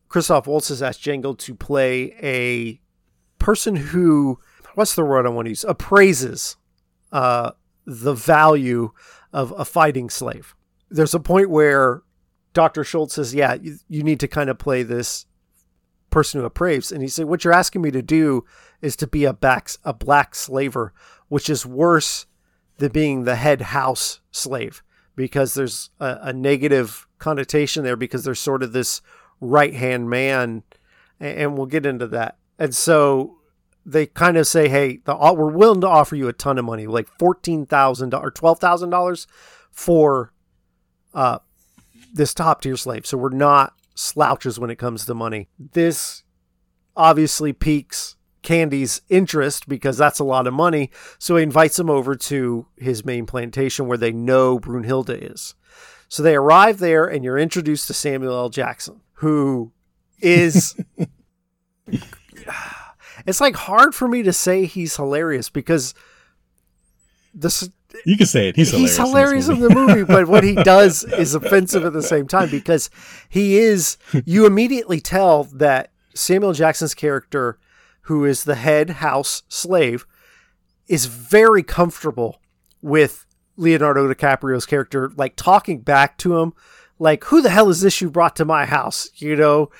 Christoph Waltz has asked Django to play a person who, what's the word I want to use, appraises uh, the value of a fighting slave. There's a point where Dr. Schultz says, Yeah, you, you need to kind of play this person who appraises. And he said, What you're asking me to do is to be a, back, a black slaver, which is worse than being the head house slave because there's a, a negative connotation there because there's sort of this right hand man. And, and we'll get into that. And so they kind of say, Hey, the, we're willing to offer you a ton of money, like $14,000 or $12,000 for uh, this top tier slave. So we're not slouches when it comes to money. This obviously piques Candy's interest because that's a lot of money. So he invites him over to his main plantation where they know Brunhilde is. So they arrive there and you're introduced to Samuel L. Jackson, who is. it's like hard for me to say he's hilarious because this you can say it. He's hilarious. He's hilarious in, in the movie, but what he does is offensive at the same time because he is. You immediately tell that Samuel Jackson's character, who is the head house slave, is very comfortable with Leonardo DiCaprio's character, like talking back to him, like, "Who the hell is this you brought to my house?" You know,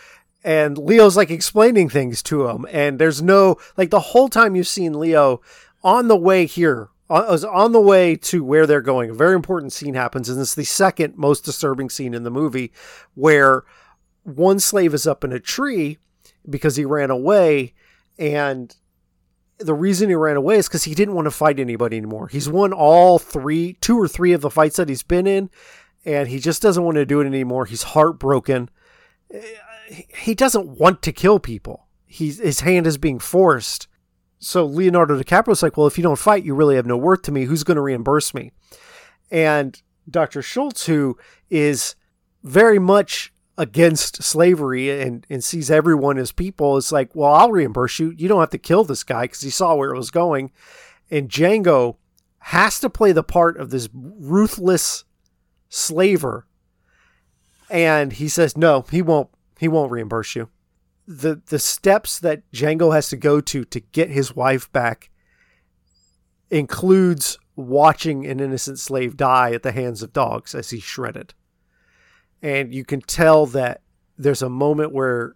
and Leo's like explaining things to him, and there's no like the whole time you've seen Leo on the way here, on, on the way to where they're going. A very important scene happens, and it's the second most disturbing scene in the movie, where one slave is up in a tree because he ran away, and the reason he ran away is because he didn't want to fight anybody anymore. He's won all three, two or three of the fights that he's been in, and he just doesn't want to do it anymore. He's heartbroken. Eh, he doesn't want to kill people. He's, his hand is being forced. So Leonardo DiCaprio's like, well, if you don't fight, you really have no worth to me. Who's going to reimburse me? And Dr. Schultz, who is very much against slavery and, and sees everyone as people, is like, well, I'll reimburse you. You don't have to kill this guy because he saw where it was going. And Django has to play the part of this ruthless slaver. And he says, no, he won't, he won't reimburse you. The, the steps that Django has to go to to get his wife back includes watching an innocent slave die at the hands of dogs as he's shredded. And you can tell that there's a moment where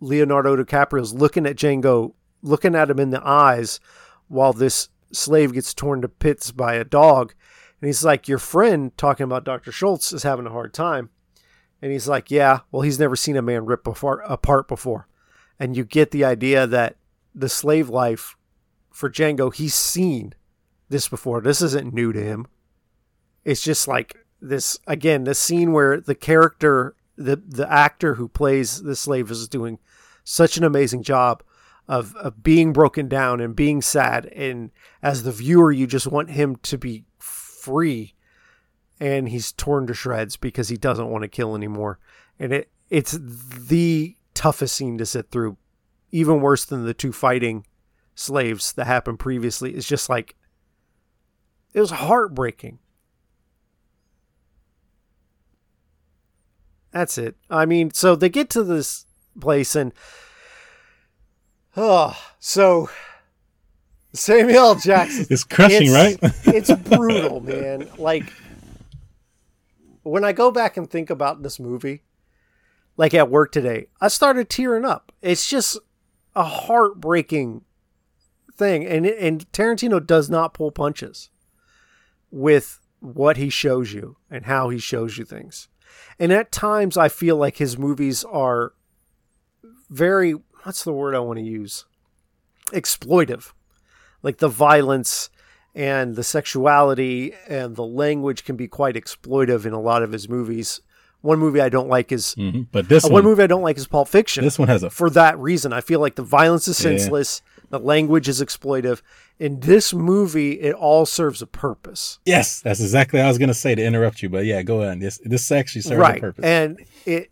Leonardo DiCaprio's looking at Django, looking at him in the eyes while this slave gets torn to bits by a dog. And he's like, Your friend, talking about Dr. Schultz, is having a hard time. And he's like, Yeah, well, he's never seen a man rip before, apart before. And you get the idea that the slave life for Django, he's seen this before. This isn't new to him. It's just like this again, the scene where the character, the the actor who plays the slave is doing such an amazing job of, of being broken down and being sad. And as the viewer, you just want him to be free. And he's torn to shreds because he doesn't want to kill anymore. And it it's the toughest scene to sit through, even worse than the two fighting slaves that happened previously. It's just like it was heartbreaking. That's it. I mean, so they get to this place and oh, so Samuel Jackson. It's crushing, right? it's brutal, man. Like when I go back and think about this movie, like at work today, I started tearing up. It's just a heartbreaking thing, and and Tarantino does not pull punches with what he shows you and how he shows you things. And at times, I feel like his movies are very, what's the word I want to use? Exploitive. Like the violence and the sexuality and the language can be quite exploitive in a lot of his movies. One movie I don't like is, mm-hmm. but this uh, one, one, movie I don't like is Pulp Fiction. This one has a for that reason. I feel like the violence is senseless, yeah. the language is exploitive. In this movie, it all serves a purpose. Yes, that's exactly what I was going to say to interrupt you, but yeah, go on. This this actually serves right. a purpose, and it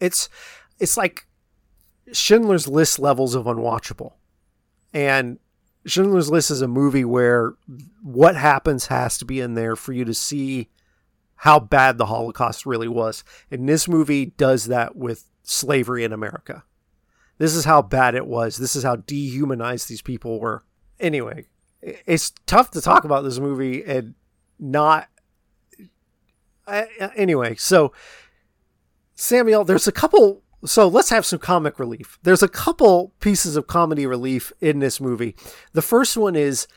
it's it's like Schindler's List levels of unwatchable, and Schindler's List is a movie where what happens has to be in there for you to see how bad the Holocaust really was. And this movie does that with slavery in America. This is how bad it was. This is how dehumanized these people were. Anyway, it's tough to talk about this movie and not. anyway, so Samuel, there's a couple. So let's have some comic relief. There's a couple pieces of comedy relief in this movie. The first one is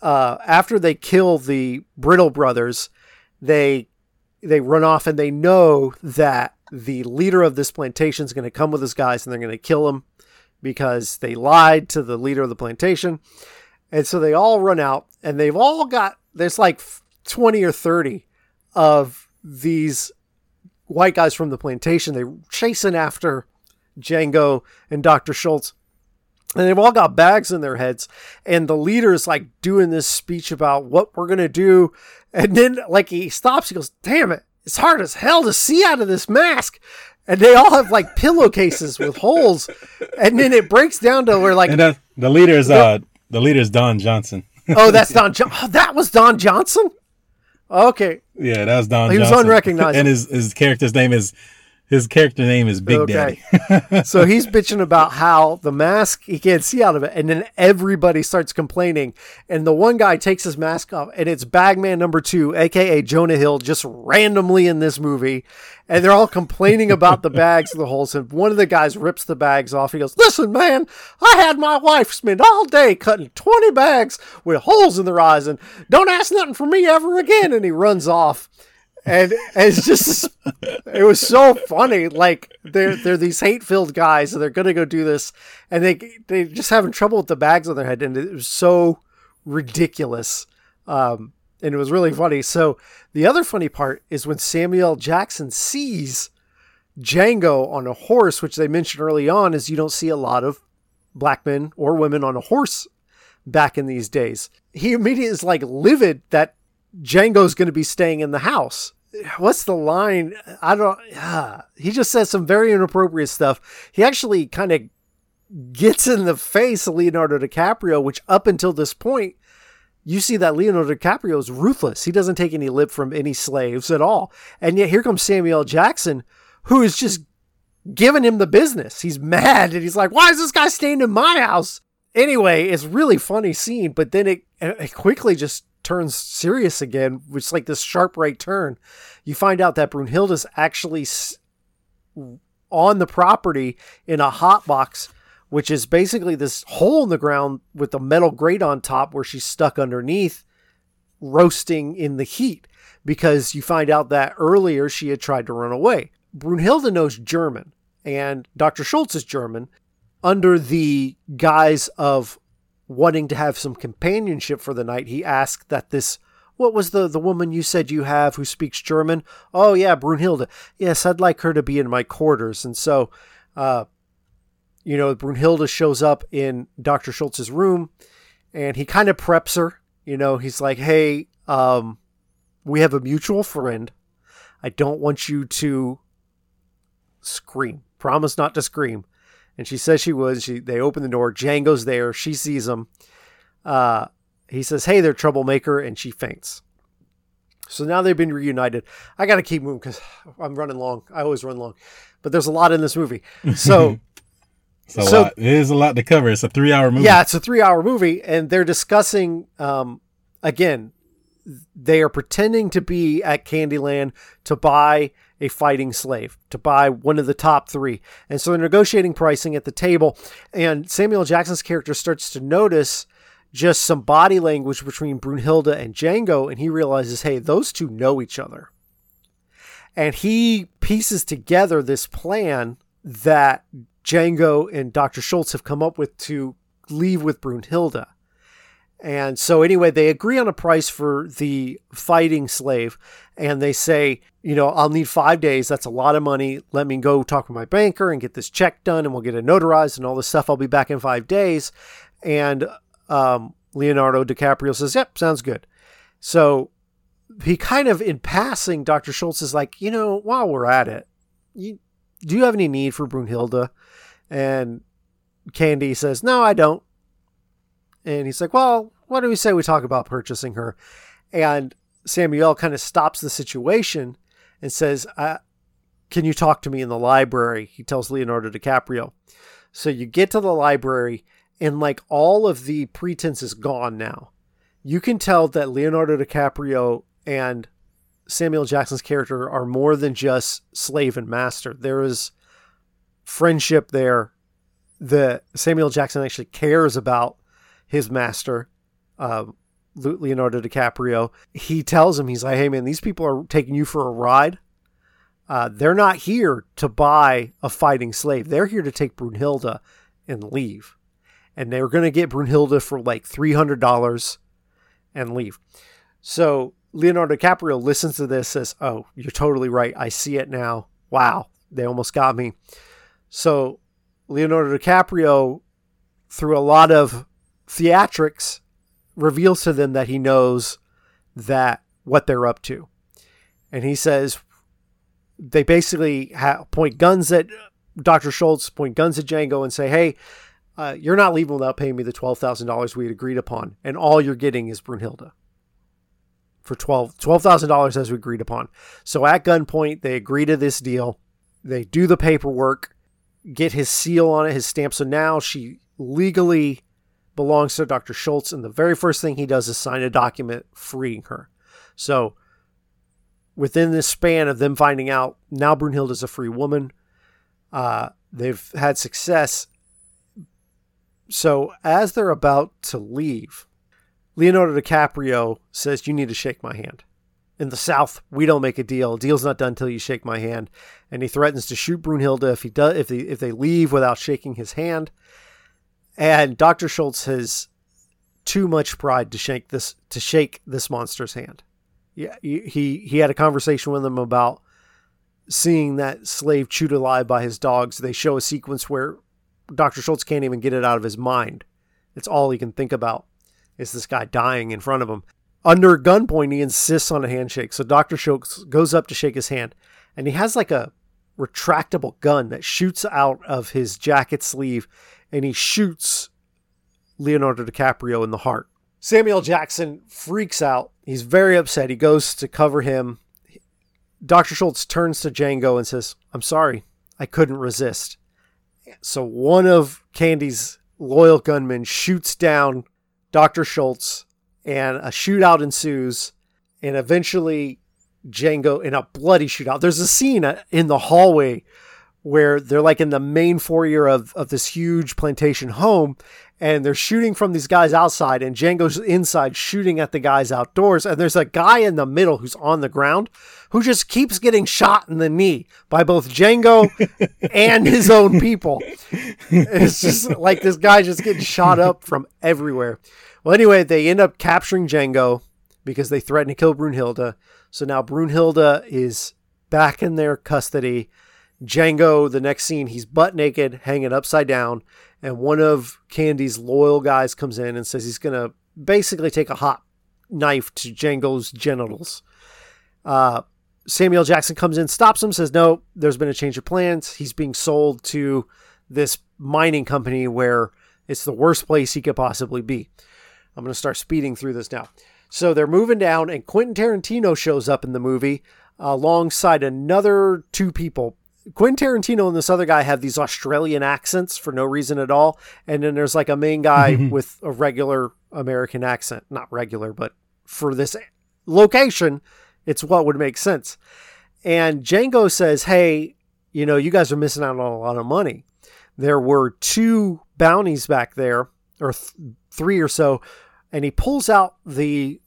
uh, after they kill the Brittle brothers, they they run off and they know that the leader of this plantation is going to come with his guys and they're going to kill him because they lied to the leader of the plantation. And so they all run out and they've all got there's like 20 or 30 of these white guys from the plantation. They're chasing after Django and Dr. Schultz. And they've all got bags in their heads. And the leader is like doing this speech about what we're going to do. And then, like, he stops. He goes, Damn it. It's hard as hell to see out of this mask. And they all have like pillowcases with holes. And then it breaks down to where, like, and the, the leader is, uh, the leader is Don Johnson. oh, that's Don. Jo- oh, that was Don Johnson. Okay. Yeah, that was Don. He was Johnson. unrecognizable. And his his character's name is His character name is Big Okay. Daddy. so he's bitching about how the mask he can't see out of it, and then everybody starts complaining. And the one guy takes his mask off, and it's Bagman number two, aka Jonah Hill, just randomly in this movie, and they're all complaining about the bags the holes. And one of the guys rips the bags off. He goes, "Listen, man, I had my wife spend all day cutting twenty bags with holes in their eyes, and don't ask nothing from me ever again." And he runs off and it's just it was so funny. Like they're they're these hate filled guys and they're gonna go do this and they they just having trouble with the bags on their head and it was so ridiculous. Um and it was really funny. So the other funny part is when samuel jackson sees django on a horse which they mentioned early on is you don't see a lot of black men or women on a horse back in these days. He immediately is like livid that Django's going to be staying in the house. What's the line? I don't. Ah, he just says some very inappropriate stuff. He actually kind of gets in the face of Leonardo DiCaprio, which up until this point, you see that Leonardo DiCaprio is ruthless. He doesn't take any lip from any slaves at all. And yet here comes Samuel Jackson, who is just giving him the business. He's mad and he's like, "Why is this guy staying in my house?" Anyway, it's really funny scene, but then it, it quickly just turns serious again, which is like this sharp right turn. You find out that Brunhilde's actually on the property in a hot box, which is basically this hole in the ground with a metal grate on top where she's stuck underneath, roasting in the heat. Because you find out that earlier she had tried to run away. Brunhilde knows German, and Dr. Schultz is German. Under the guise of wanting to have some companionship for the night, he asked that this what was the the woman you said you have who speaks German? Oh yeah, Brunhilde. Yes, I'd like her to be in my quarters. And so uh you know, Brunhilde shows up in Dr. Schultz's room and he kind of preps her. You know, he's like, "Hey, um we have a mutual friend. I don't want you to scream. Promise not to scream." And she says she would. She they open the door. Django's there. She sees him. Uh, he says, "Hey there, troublemaker," and she faints. So now they've been reunited. I got to keep moving because I'm running long. I always run long, but there's a lot in this movie. So So- lot. It is a lot to cover. It's a three hour movie. yeah, it's a three hour movie, and they're discussing um, again. They are pretending to be at Candyland to buy a fighting slave, to buy one of the top three. And so they're negotiating pricing at the table. And Samuel Jackson's character starts to notice just some body language between Brunhilde and Django, and he realizes, hey, those two know each other. And he pieces together this plan that Django and Dr. Schultz have come up with to leave with Brunhilde. And so, anyway, they agree on a price for the fighting slave. And they say, you know, I'll need five days. That's a lot of money. Let me go talk with my banker and get this check done, and we'll get it notarized and all this stuff. I'll be back in five days. And um, Leonardo DiCaprio says, yep, sounds good. So he kind of, in passing, Dr. Schultz is like, you know, while we're at it, you, do you have any need for Brunhilde? And Candy says, no, I don't. And he's like, well, what do we say we talk about purchasing her? And Samuel kind of stops the situation and says, can you talk to me in the library? He tells Leonardo DiCaprio. So you get to the library and like all of the pretense is gone now. You can tell that Leonardo DiCaprio and Samuel Jackson's character are more than just slave and master. There is friendship there. that Samuel Jackson actually cares about his master, um, Leonardo DiCaprio. He tells him, he's like, "Hey man, these people are taking you for a ride. Uh, they're not here to buy a fighting slave. They're here to take Brunhilde and leave. And they're going to get Brunhilde for like three hundred dollars and leave." So Leonardo DiCaprio listens to this, says, "Oh, you're totally right. I see it now. Wow, they almost got me." So Leonardo DiCaprio, through a lot of theatrics, reveals to them that he knows that what they're up to, and he says they basically ha- point guns at Dr. Schultz, point guns at Django, and say, "Hey." Uh, you're not leaving without paying me the twelve thousand dollars we had agreed upon, and all you're getting is Brunhilde for twelve twelve thousand dollars as we agreed upon. So at gunpoint, they agree to this deal. they do the paperwork, get his seal on it, his stamp. So now she legally belongs to Dr. Schultz, and the very first thing he does is sign a document freeing her. So within this span of them finding out now Brunhilde is a free woman, uh, they've had success. So as they're about to leave, Leonardo DiCaprio says, "You need to shake my hand." In the South, we don't make a deal. deal's not done until you shake my hand, and he threatens to shoot Brunhilde if he does if they if they leave without shaking his hand. And Dr. Schultz has too much pride to shake this to shake this monster's hand. Yeah, he he had a conversation with him about seeing that slave chewed alive by his dogs. They show a sequence where Dr. Schultz can't even get it out of his mind. It's all he can think about is this guy dying in front of him. Under gunpoint, he insists on a handshake. So Dr. Schultz goes up to shake his hand, and he has like a retractable gun that shoots out of his jacket sleeve and he shoots Leonardo DiCaprio in the heart. Samuel Jackson freaks out. He's very upset. He goes to cover him. Dr. Schultz turns to Django and says, I'm sorry, I couldn't resist. So one of Candy's loyal gunmen shoots down Dr. Schultz, and a shootout ensues. And eventually, Django, in a bloody shootout, there's a scene in the hallway where they're like in the main foyer of, of this huge plantation home and they're shooting from these guys outside and Django's inside shooting at the guys outdoors and there's a guy in the middle who's on the ground who just keeps getting shot in the knee by both Django and his own people. It's just like this guy just getting shot up from everywhere. Well anyway, they end up capturing Django because they threaten to kill Brunhilde. So now Brunhilde is back in their custody Django, the next scene, he's butt naked, hanging upside down, and one of Candy's loyal guys comes in and says he's going to basically take a hot knife to Django's genitals. Uh, Samuel Jackson comes in, stops him, says, No, there's been a change of plans. He's being sold to this mining company where it's the worst place he could possibly be. I'm going to start speeding through this now. So they're moving down, and Quentin Tarantino shows up in the movie alongside another two people Quentin Tarantino and this other guy have these Australian accents for no reason at all. And then there's like a main guy with a regular American accent. Not regular, but for this location, it's what would make sense. And Django says, Hey, you know, you guys are missing out on a lot of money. There were two bounties back there, or th- three or so. And he pulls out the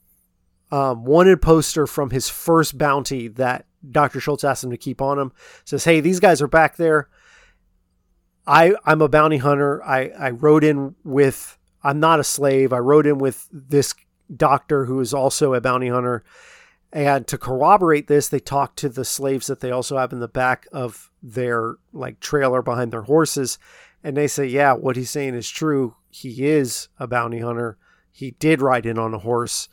um, wanted poster from his first bounty that Dr. Schultz asked him to keep on him. Says, "Hey, these guys are back there. I I'm a bounty hunter. I I rode in with I'm not a slave. I rode in with this doctor who is also a bounty hunter." And to corroborate this, they talk to the slaves that they also have in the back of their like trailer behind their horses. And they say, yeah, what he's saying is true. He is a bounty hunter. He did ride in on a horse.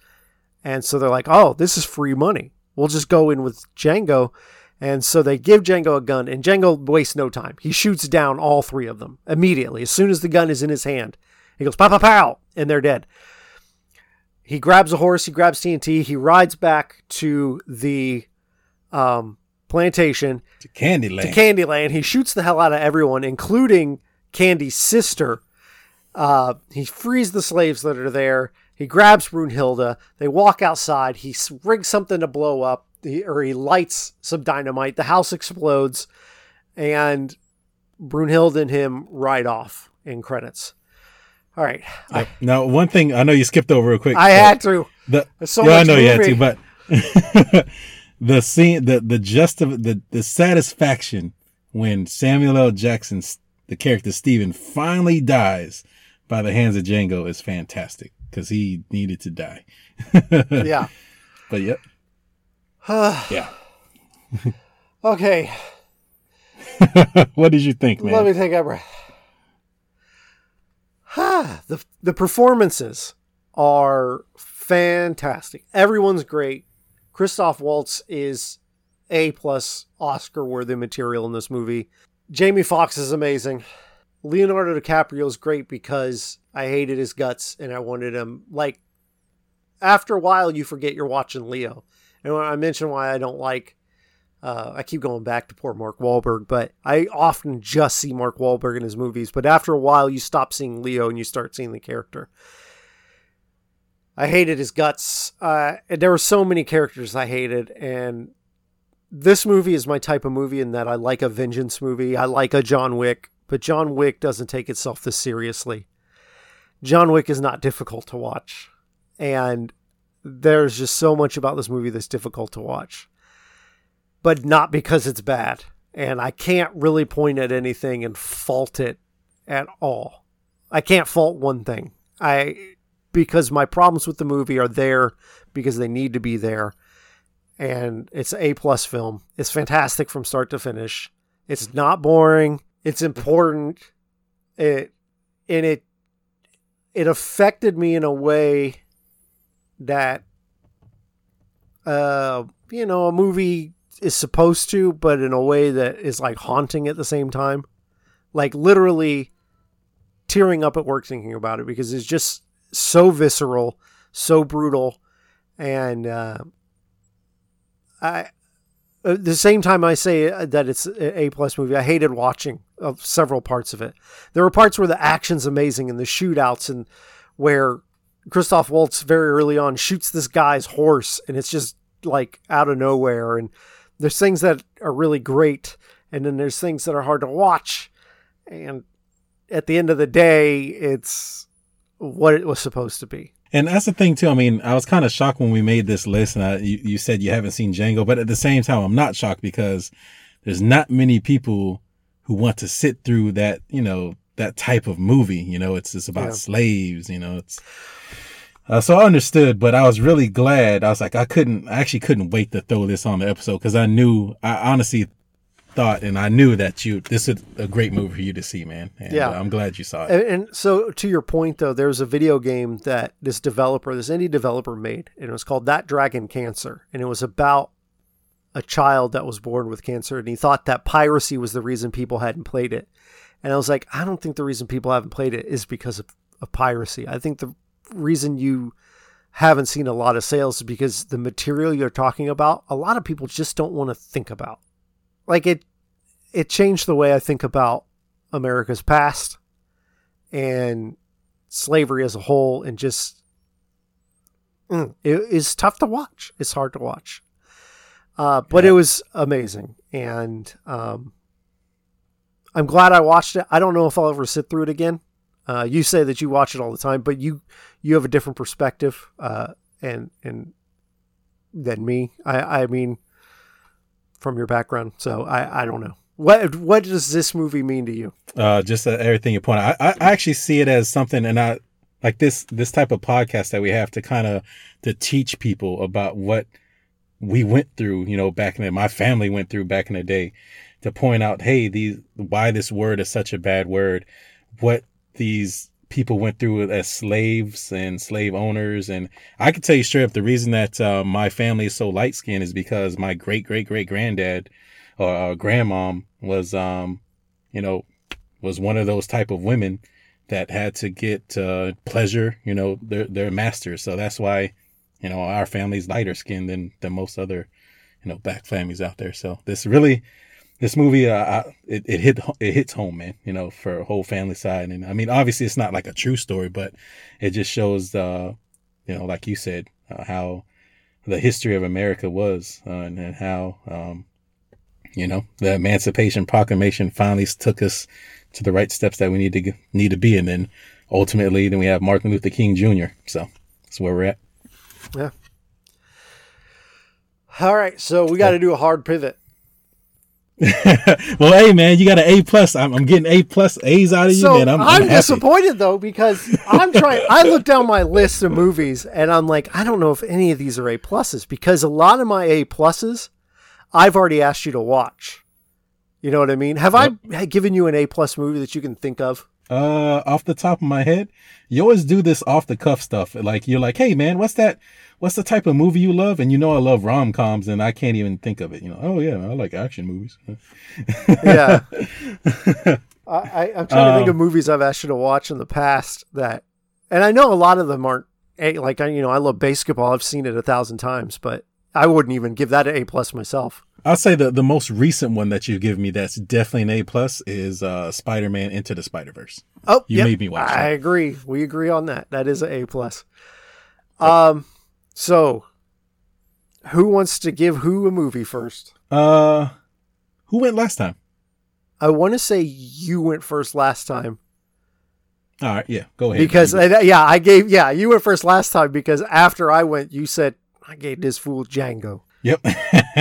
And so they're like, oh, this is free money. We'll just go in with Django. And so they give Django a gun, and Django wastes no time. He shoots down all three of them immediately. As soon as the gun is in his hand, he goes, pow, pow, pow, and they're dead. He grabs a horse, he grabs TNT, he rides back to the um, plantation. To Candyland. To Candyland. He shoots the hell out of everyone, including Candy's sister. Uh, he frees the slaves that are there. He grabs Brunhilde. They walk outside. He rigs something to blow up, or he lights some dynamite. The house explodes, and Brunhilde and him ride off in credits. All right. I, now, one thing I know you skipped over real quick. I had to. The, so yeah, I know movie. you had to, but the scene, the the just of the the satisfaction when Samuel L. Jackson, the character Stephen, finally dies by the hands of Django is fantastic because he needed to die. yeah. But yep. yeah. okay. what did you think, man? Let me take a breath. the the performances are fantastic. Everyone's great. Christoph Waltz is a plus Oscar worthy material in this movie. Jamie Foxx is amazing. Leonardo DiCaprio is great because I hated his guts and I wanted him like after a while you forget you're watching Leo. And when I mentioned why I don't like Uh, I keep going back to poor Mark Wahlberg, but I often just see Mark Wahlberg in his movies. But after a while, you stop seeing Leo and you start seeing the character. I hated his guts. Uh, there were so many characters I hated, and this movie is my type of movie in that I like a vengeance movie. I like a John Wick, but John Wick doesn't take itself this seriously. John Wick is not difficult to watch, and there's just so much about this movie that's difficult to watch but not because it's bad. And I can't really point at anything and fault it at all. I can't fault one thing. I because my problems with the movie are there because they need to be there. And it's A plus film. It's fantastic from start to finish. It's not boring. It's important. It and it it affected me in a way that uh you know a movie is supposed to, but in a way that is like haunting at the same time. Like literally tearing up at work thinking about it because it's just so visceral, so brutal, and uh, I. At the same time, I say uh, that it's an A plus movie. I hated watching several parts of it. There were parts where the action's amazing and the shootouts, and where Christoph Waltz very early on shoots this guy's horse, and it's just like out of nowhere. And there's things that are really great, and then there's things that are hard to watch. And at the end of the day, it's what it was supposed to be. And that's the thing too. I mean, I was kind of shocked when we made this list, and I, you, you said you haven't seen Django, but at the same time, I'm not shocked because there's not many people who want to sit through that, you know, that type of movie. You know, it's it's about yeah. slaves. You know, it's uh, so I understood, but I was really glad. I was like, I couldn't, I actually couldn't wait to throw this on the episode because I knew, I honestly thought and I knew that you, this is a great movie for you to see, man. And, yeah. Uh, I'm glad you saw it. And, and, so to your point, though, there's a video game that this developer, this indie developer made, and it was called That Dragon Cancer. And it was about a child that was born with cancer. And he thought that piracy was the reason people hadn't played it. And I was like, I don't think the reason people haven't played it is because of, of piracy. I think the reason you haven't seen a lot of sales is because the material you're talking about, a lot of people just don't want to think about. Like it, it changed the way I think about America's past and slavery as a whole, and just mm, it is tough to watch. It's hard to watch, uh, but yeah. it was amazing, and um, I'm glad I watched it. I don't know if I'll ever sit through it again. Uh, you say that you watch it all the time, but you you have a different perspective, uh, and and than me. I I mean, from your background, so I I don't know. What what does this movie mean to you? Uh, just uh, everything you point out. I, I actually see it as something, and I like this this type of podcast that we have to kind of to teach people about what we went through. You know, back in the my family went through back in the day, to point out, hey, these why this word is such a bad word. What these people went through as slaves and slave owners. And I can tell you straight up the reason that uh, my family is so light skinned is because my great great great granddad or uh, grandmom was, um, you know, was one of those type of women that had to get uh, pleasure, you know, their their masters. So that's why, you know, our family's lighter skinned than than most other, you know, black families out there. So this really this movie, uh, I, it, it hit it hits home, man. You know, for a whole family side, and I mean, obviously, it's not like a true story, but it just shows, uh, you know, like you said, uh, how the history of America was, uh, and, and, how, um, you know, the Emancipation Proclamation finally took us to the right steps that we need to need to be, and then ultimately, then we have Martin Luther King Jr. So that's where we're at. Yeah. All right, so we got to do a hard pivot. well, hey man, you got an A plus. I'm, I'm, getting A plus A's out of you, so man. I'm, I'm, I'm disappointed though because I'm trying. I look down my list of movies and I'm like, I don't know if any of these are A pluses because a lot of my A pluses, I've already asked you to watch. You know what I mean? Have yep. I given you an A plus movie that you can think of? Uh, off the top of my head, you always do this off the cuff stuff. Like you're like, hey man, what's that? What's the type of movie you love? And you know I love rom coms, and I can't even think of it. You know, oh yeah, I like action movies. yeah, I, am trying to think of um, movies I've asked you to watch in the past that, and I know a lot of them aren't a like I you know I love basketball. I've seen it a thousand times, but I wouldn't even give that an A plus myself. I'll say the the most recent one that you've given me that's definitely an A plus is uh Spider-Man Into the Spider-Verse. Oh, You yep, made me watch I that. agree. We agree on that. That is an A plus. Um, so who wants to give who a movie first? Uh who went last time? I want to say you went first last time All right, yeah, go ahead. because uh, yeah, I gave yeah you went first last time because after I went, you said I gave this fool Django. Yep.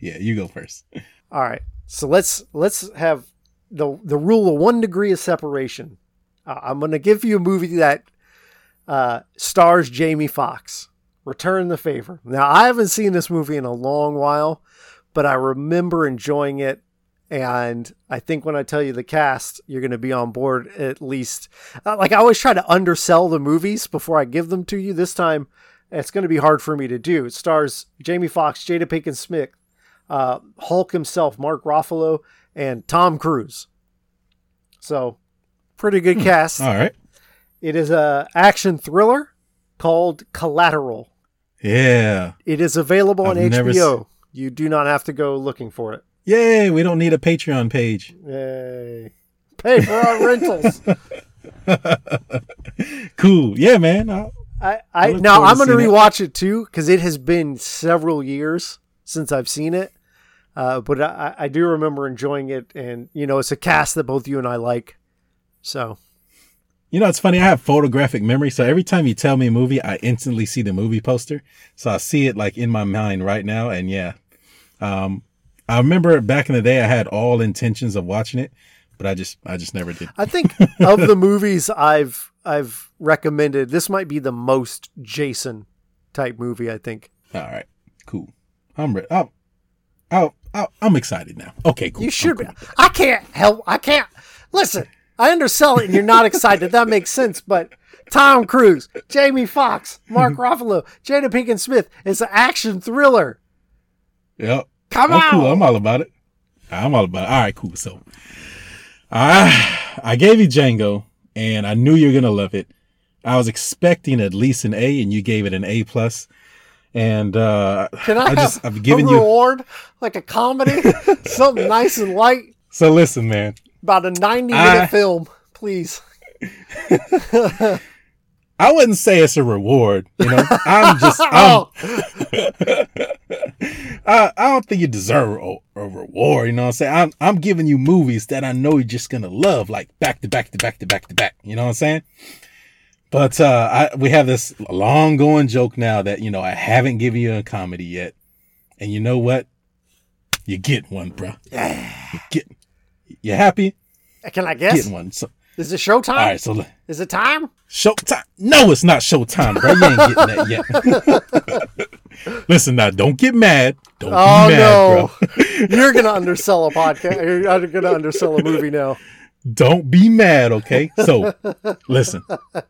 yeah, you go first. All right, so let's let's have the the rule of one degree of separation. Uh, I'm going to give you a movie that uh, stars Jamie Foxx. Return the favor. Now I haven't seen this movie in a long while, but I remember enjoying it. And I think when I tell you the cast, you're going to be on board at least. Uh, like I always try to undersell the movies before I give them to you. This time, it's going to be hard for me to do. It stars Jamie Foxx, Jada Pinkett Smith, uh, Hulk himself, Mark Ruffalo, and Tom Cruise. So, pretty good cast. All right. It is a action thriller called Collateral. Yeah. It is available on I've never HBO. You do not have to go looking for it. Yay, we don't need a Patreon page. Yay. Pay for our rentals. Cool. Yeah, man. I'll- I, I look now I'm going to seeing it. rewatch it too because it has been several years since I've seen it. Uh, but I, I do remember enjoying it, and you know, it's a cast that both you and I like. So You know, it's funny. I have photographic memory, so every time you tell me a movie, I instantly see the movie poster. So I see it like in my mind right now, and yeah, um, I remember back in the day, I had all intentions of watching it, but I just, I just never did. I think of the movies I've I've recommended, this might be the most Jason type movie. I think All right, cool. I'm ready. I'm, I'm, I'm- I'm excited now. Okay, cool. you should be. I can't help. I can't listen. I undersell it, and you're not excited. That makes sense, but. Tom Cruise, Jamie Foxx, Mark Ruffalo, Jada Pinkett Smith. It's an action thriller. Yep. Come I'm on. cool. I'm all about it. I'm all about it. All right, cool. So, I I gave you Django, and I knew you were gonna love it. I was expecting at least an A, and you gave it an A plus. And uh, Can I, I have just I've given a you. reward like a comedy, something nice and light, So listen, man. About a ninety minute I- film, please. I wouldn't say it's a reward. You know, I'm just. I'm, Oh, I, I don't think you deserve a, a reward. You know what I'm saying? I'm, I'm giving you movies that I know you're just gonna love, like back to back to back to back to back. You know what I'm saying? But uh, I, we have this long going joke now that you know I haven't given you a comedy yet, and you know what? You get one, bro. You get. You happy? Uh, can I guess? Getting one. So, Is it showtime? all right. So Is it time? Showtime. No, it's not Showtime, bro. You ain't getting that yet. Listen now, don't get mad. Don't Oh be mad, no, bro. you're gonna undersell a podcast. You're gonna undersell a movie now. Don't be mad, okay? So, listen.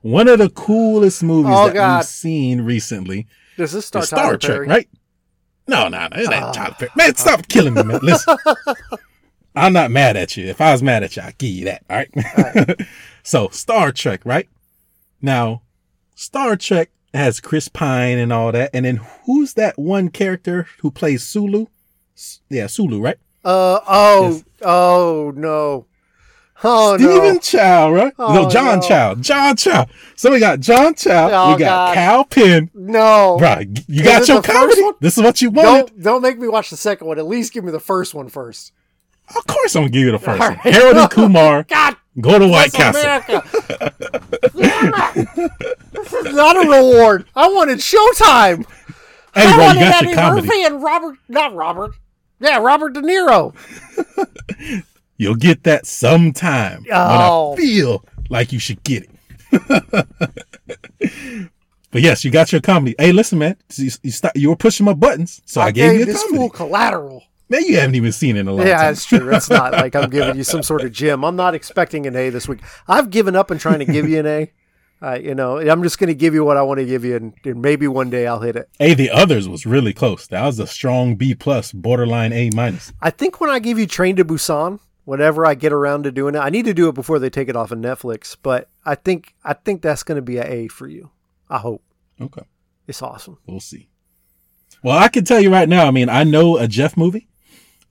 One of the coolest movies Oh, that God. we've seen recently Does this start is Star Trek, Perry? right? No, no, no. It ain't ah. Tyler Perry. Man, stop killing me, man. Listen. I'm not mad at you. If I was mad at you, I'd give you that, all right? so, Star Trek, right? Now, Star Trek has Chris Pine and all that. And then who's that one character who plays Sulu? Yeah, Sulu, right? Uh oh Yes. oh no. Oh Stephen no. Chow, right? Oh, no, John no. Chow. John Cho. So we got John Cho. Oh, we got God. Kal Penn. No. Bro, you got your comedy. This is what you wanted. Don't don't make me watch the second one. At least give me the first one first. Of course, I'm gonna give you the first All one. right. Harold and Kumar. God, Go to White Castle. This is not a reward. I wanted Showtime. Hey, I bro, you wanted got Eddie your comedy. Murphy and Robert, not Robert. Yeah, Robert De Niro. You'll get that sometime Oh. when I oh. feel like you should get it. but yes, you got your comedy. Hey, listen, man, you, you, stop, you were pushing my buttons, so I, gave you a this comedy. collateral. Man, you haven't even seen it in a long Yeah, time. it's true. It's not like I'm giving you some sort of gym. I'm not expecting an A this week. I've given up on trying to give you an A. Uh, you know, I'm just going to give you what I want to give you, and, and maybe one day I'll hit it. Hey, the others was really close. That was a strong B plus, borderline A minus. I think when I give you Train to Busan, whenever I get around to doing it, I need to do it before they take it off of Netflix. But I think I think that's going to be an A for you. I hope Okay, it's awesome. we'll see. Well, I can tell you right now. I mean, I know a Jeff movie,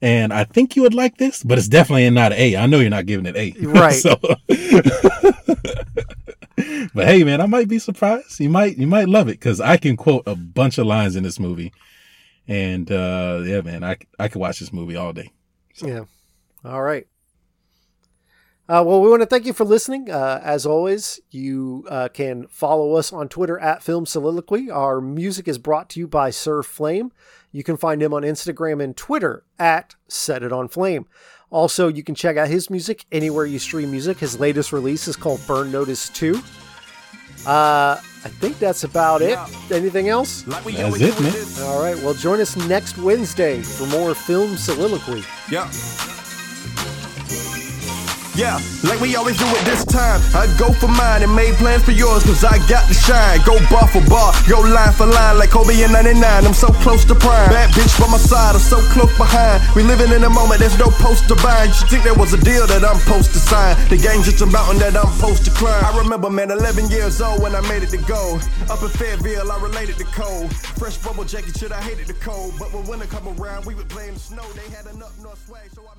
and I think you would like this, but it's definitely not an A. I know you're not giving it A. Right. so, but hey, man, I might be surprised. You might, you might love it because I can quote a bunch of lines in this movie, and uh yeah, man, I I could watch this movie all day. So. Yeah. All right. Uh, well, we want to thank you for listening. Uh, as always, you uh, can follow us on Twitter at Film Soliloquy. Our music is brought to you by Sir Flame. You can find him on Instagram and Twitter at Set It On Flame. Also, you can check out his music anywhere you stream music. His latest release is called Burn Notice 2. Uh, I think that's about it. Anything else? Like That's it, man. All right. Well, join us next Wednesday for more Film Soliloquy. Yeah. Yeah, like we always do at this time. I go for mine and made plans for yours, cause I got to shine. Go bar for bar, go line for line, like Kobe in 99. I'm so close to prime. Bad bitch by my side, I'm so close behind. We living in a moment, there's no post to bind. You think there was a deal that I'm supposed to sign. The game's just a mountain that I'm supposed to climb. I remember, man, 11 years old when I made it to go. Up in Fayetteville, I related to cold. Fresh bubble jacket, shit, I hated the cold. But when winter come around, we would play in the snow. They had an up north swag, so I.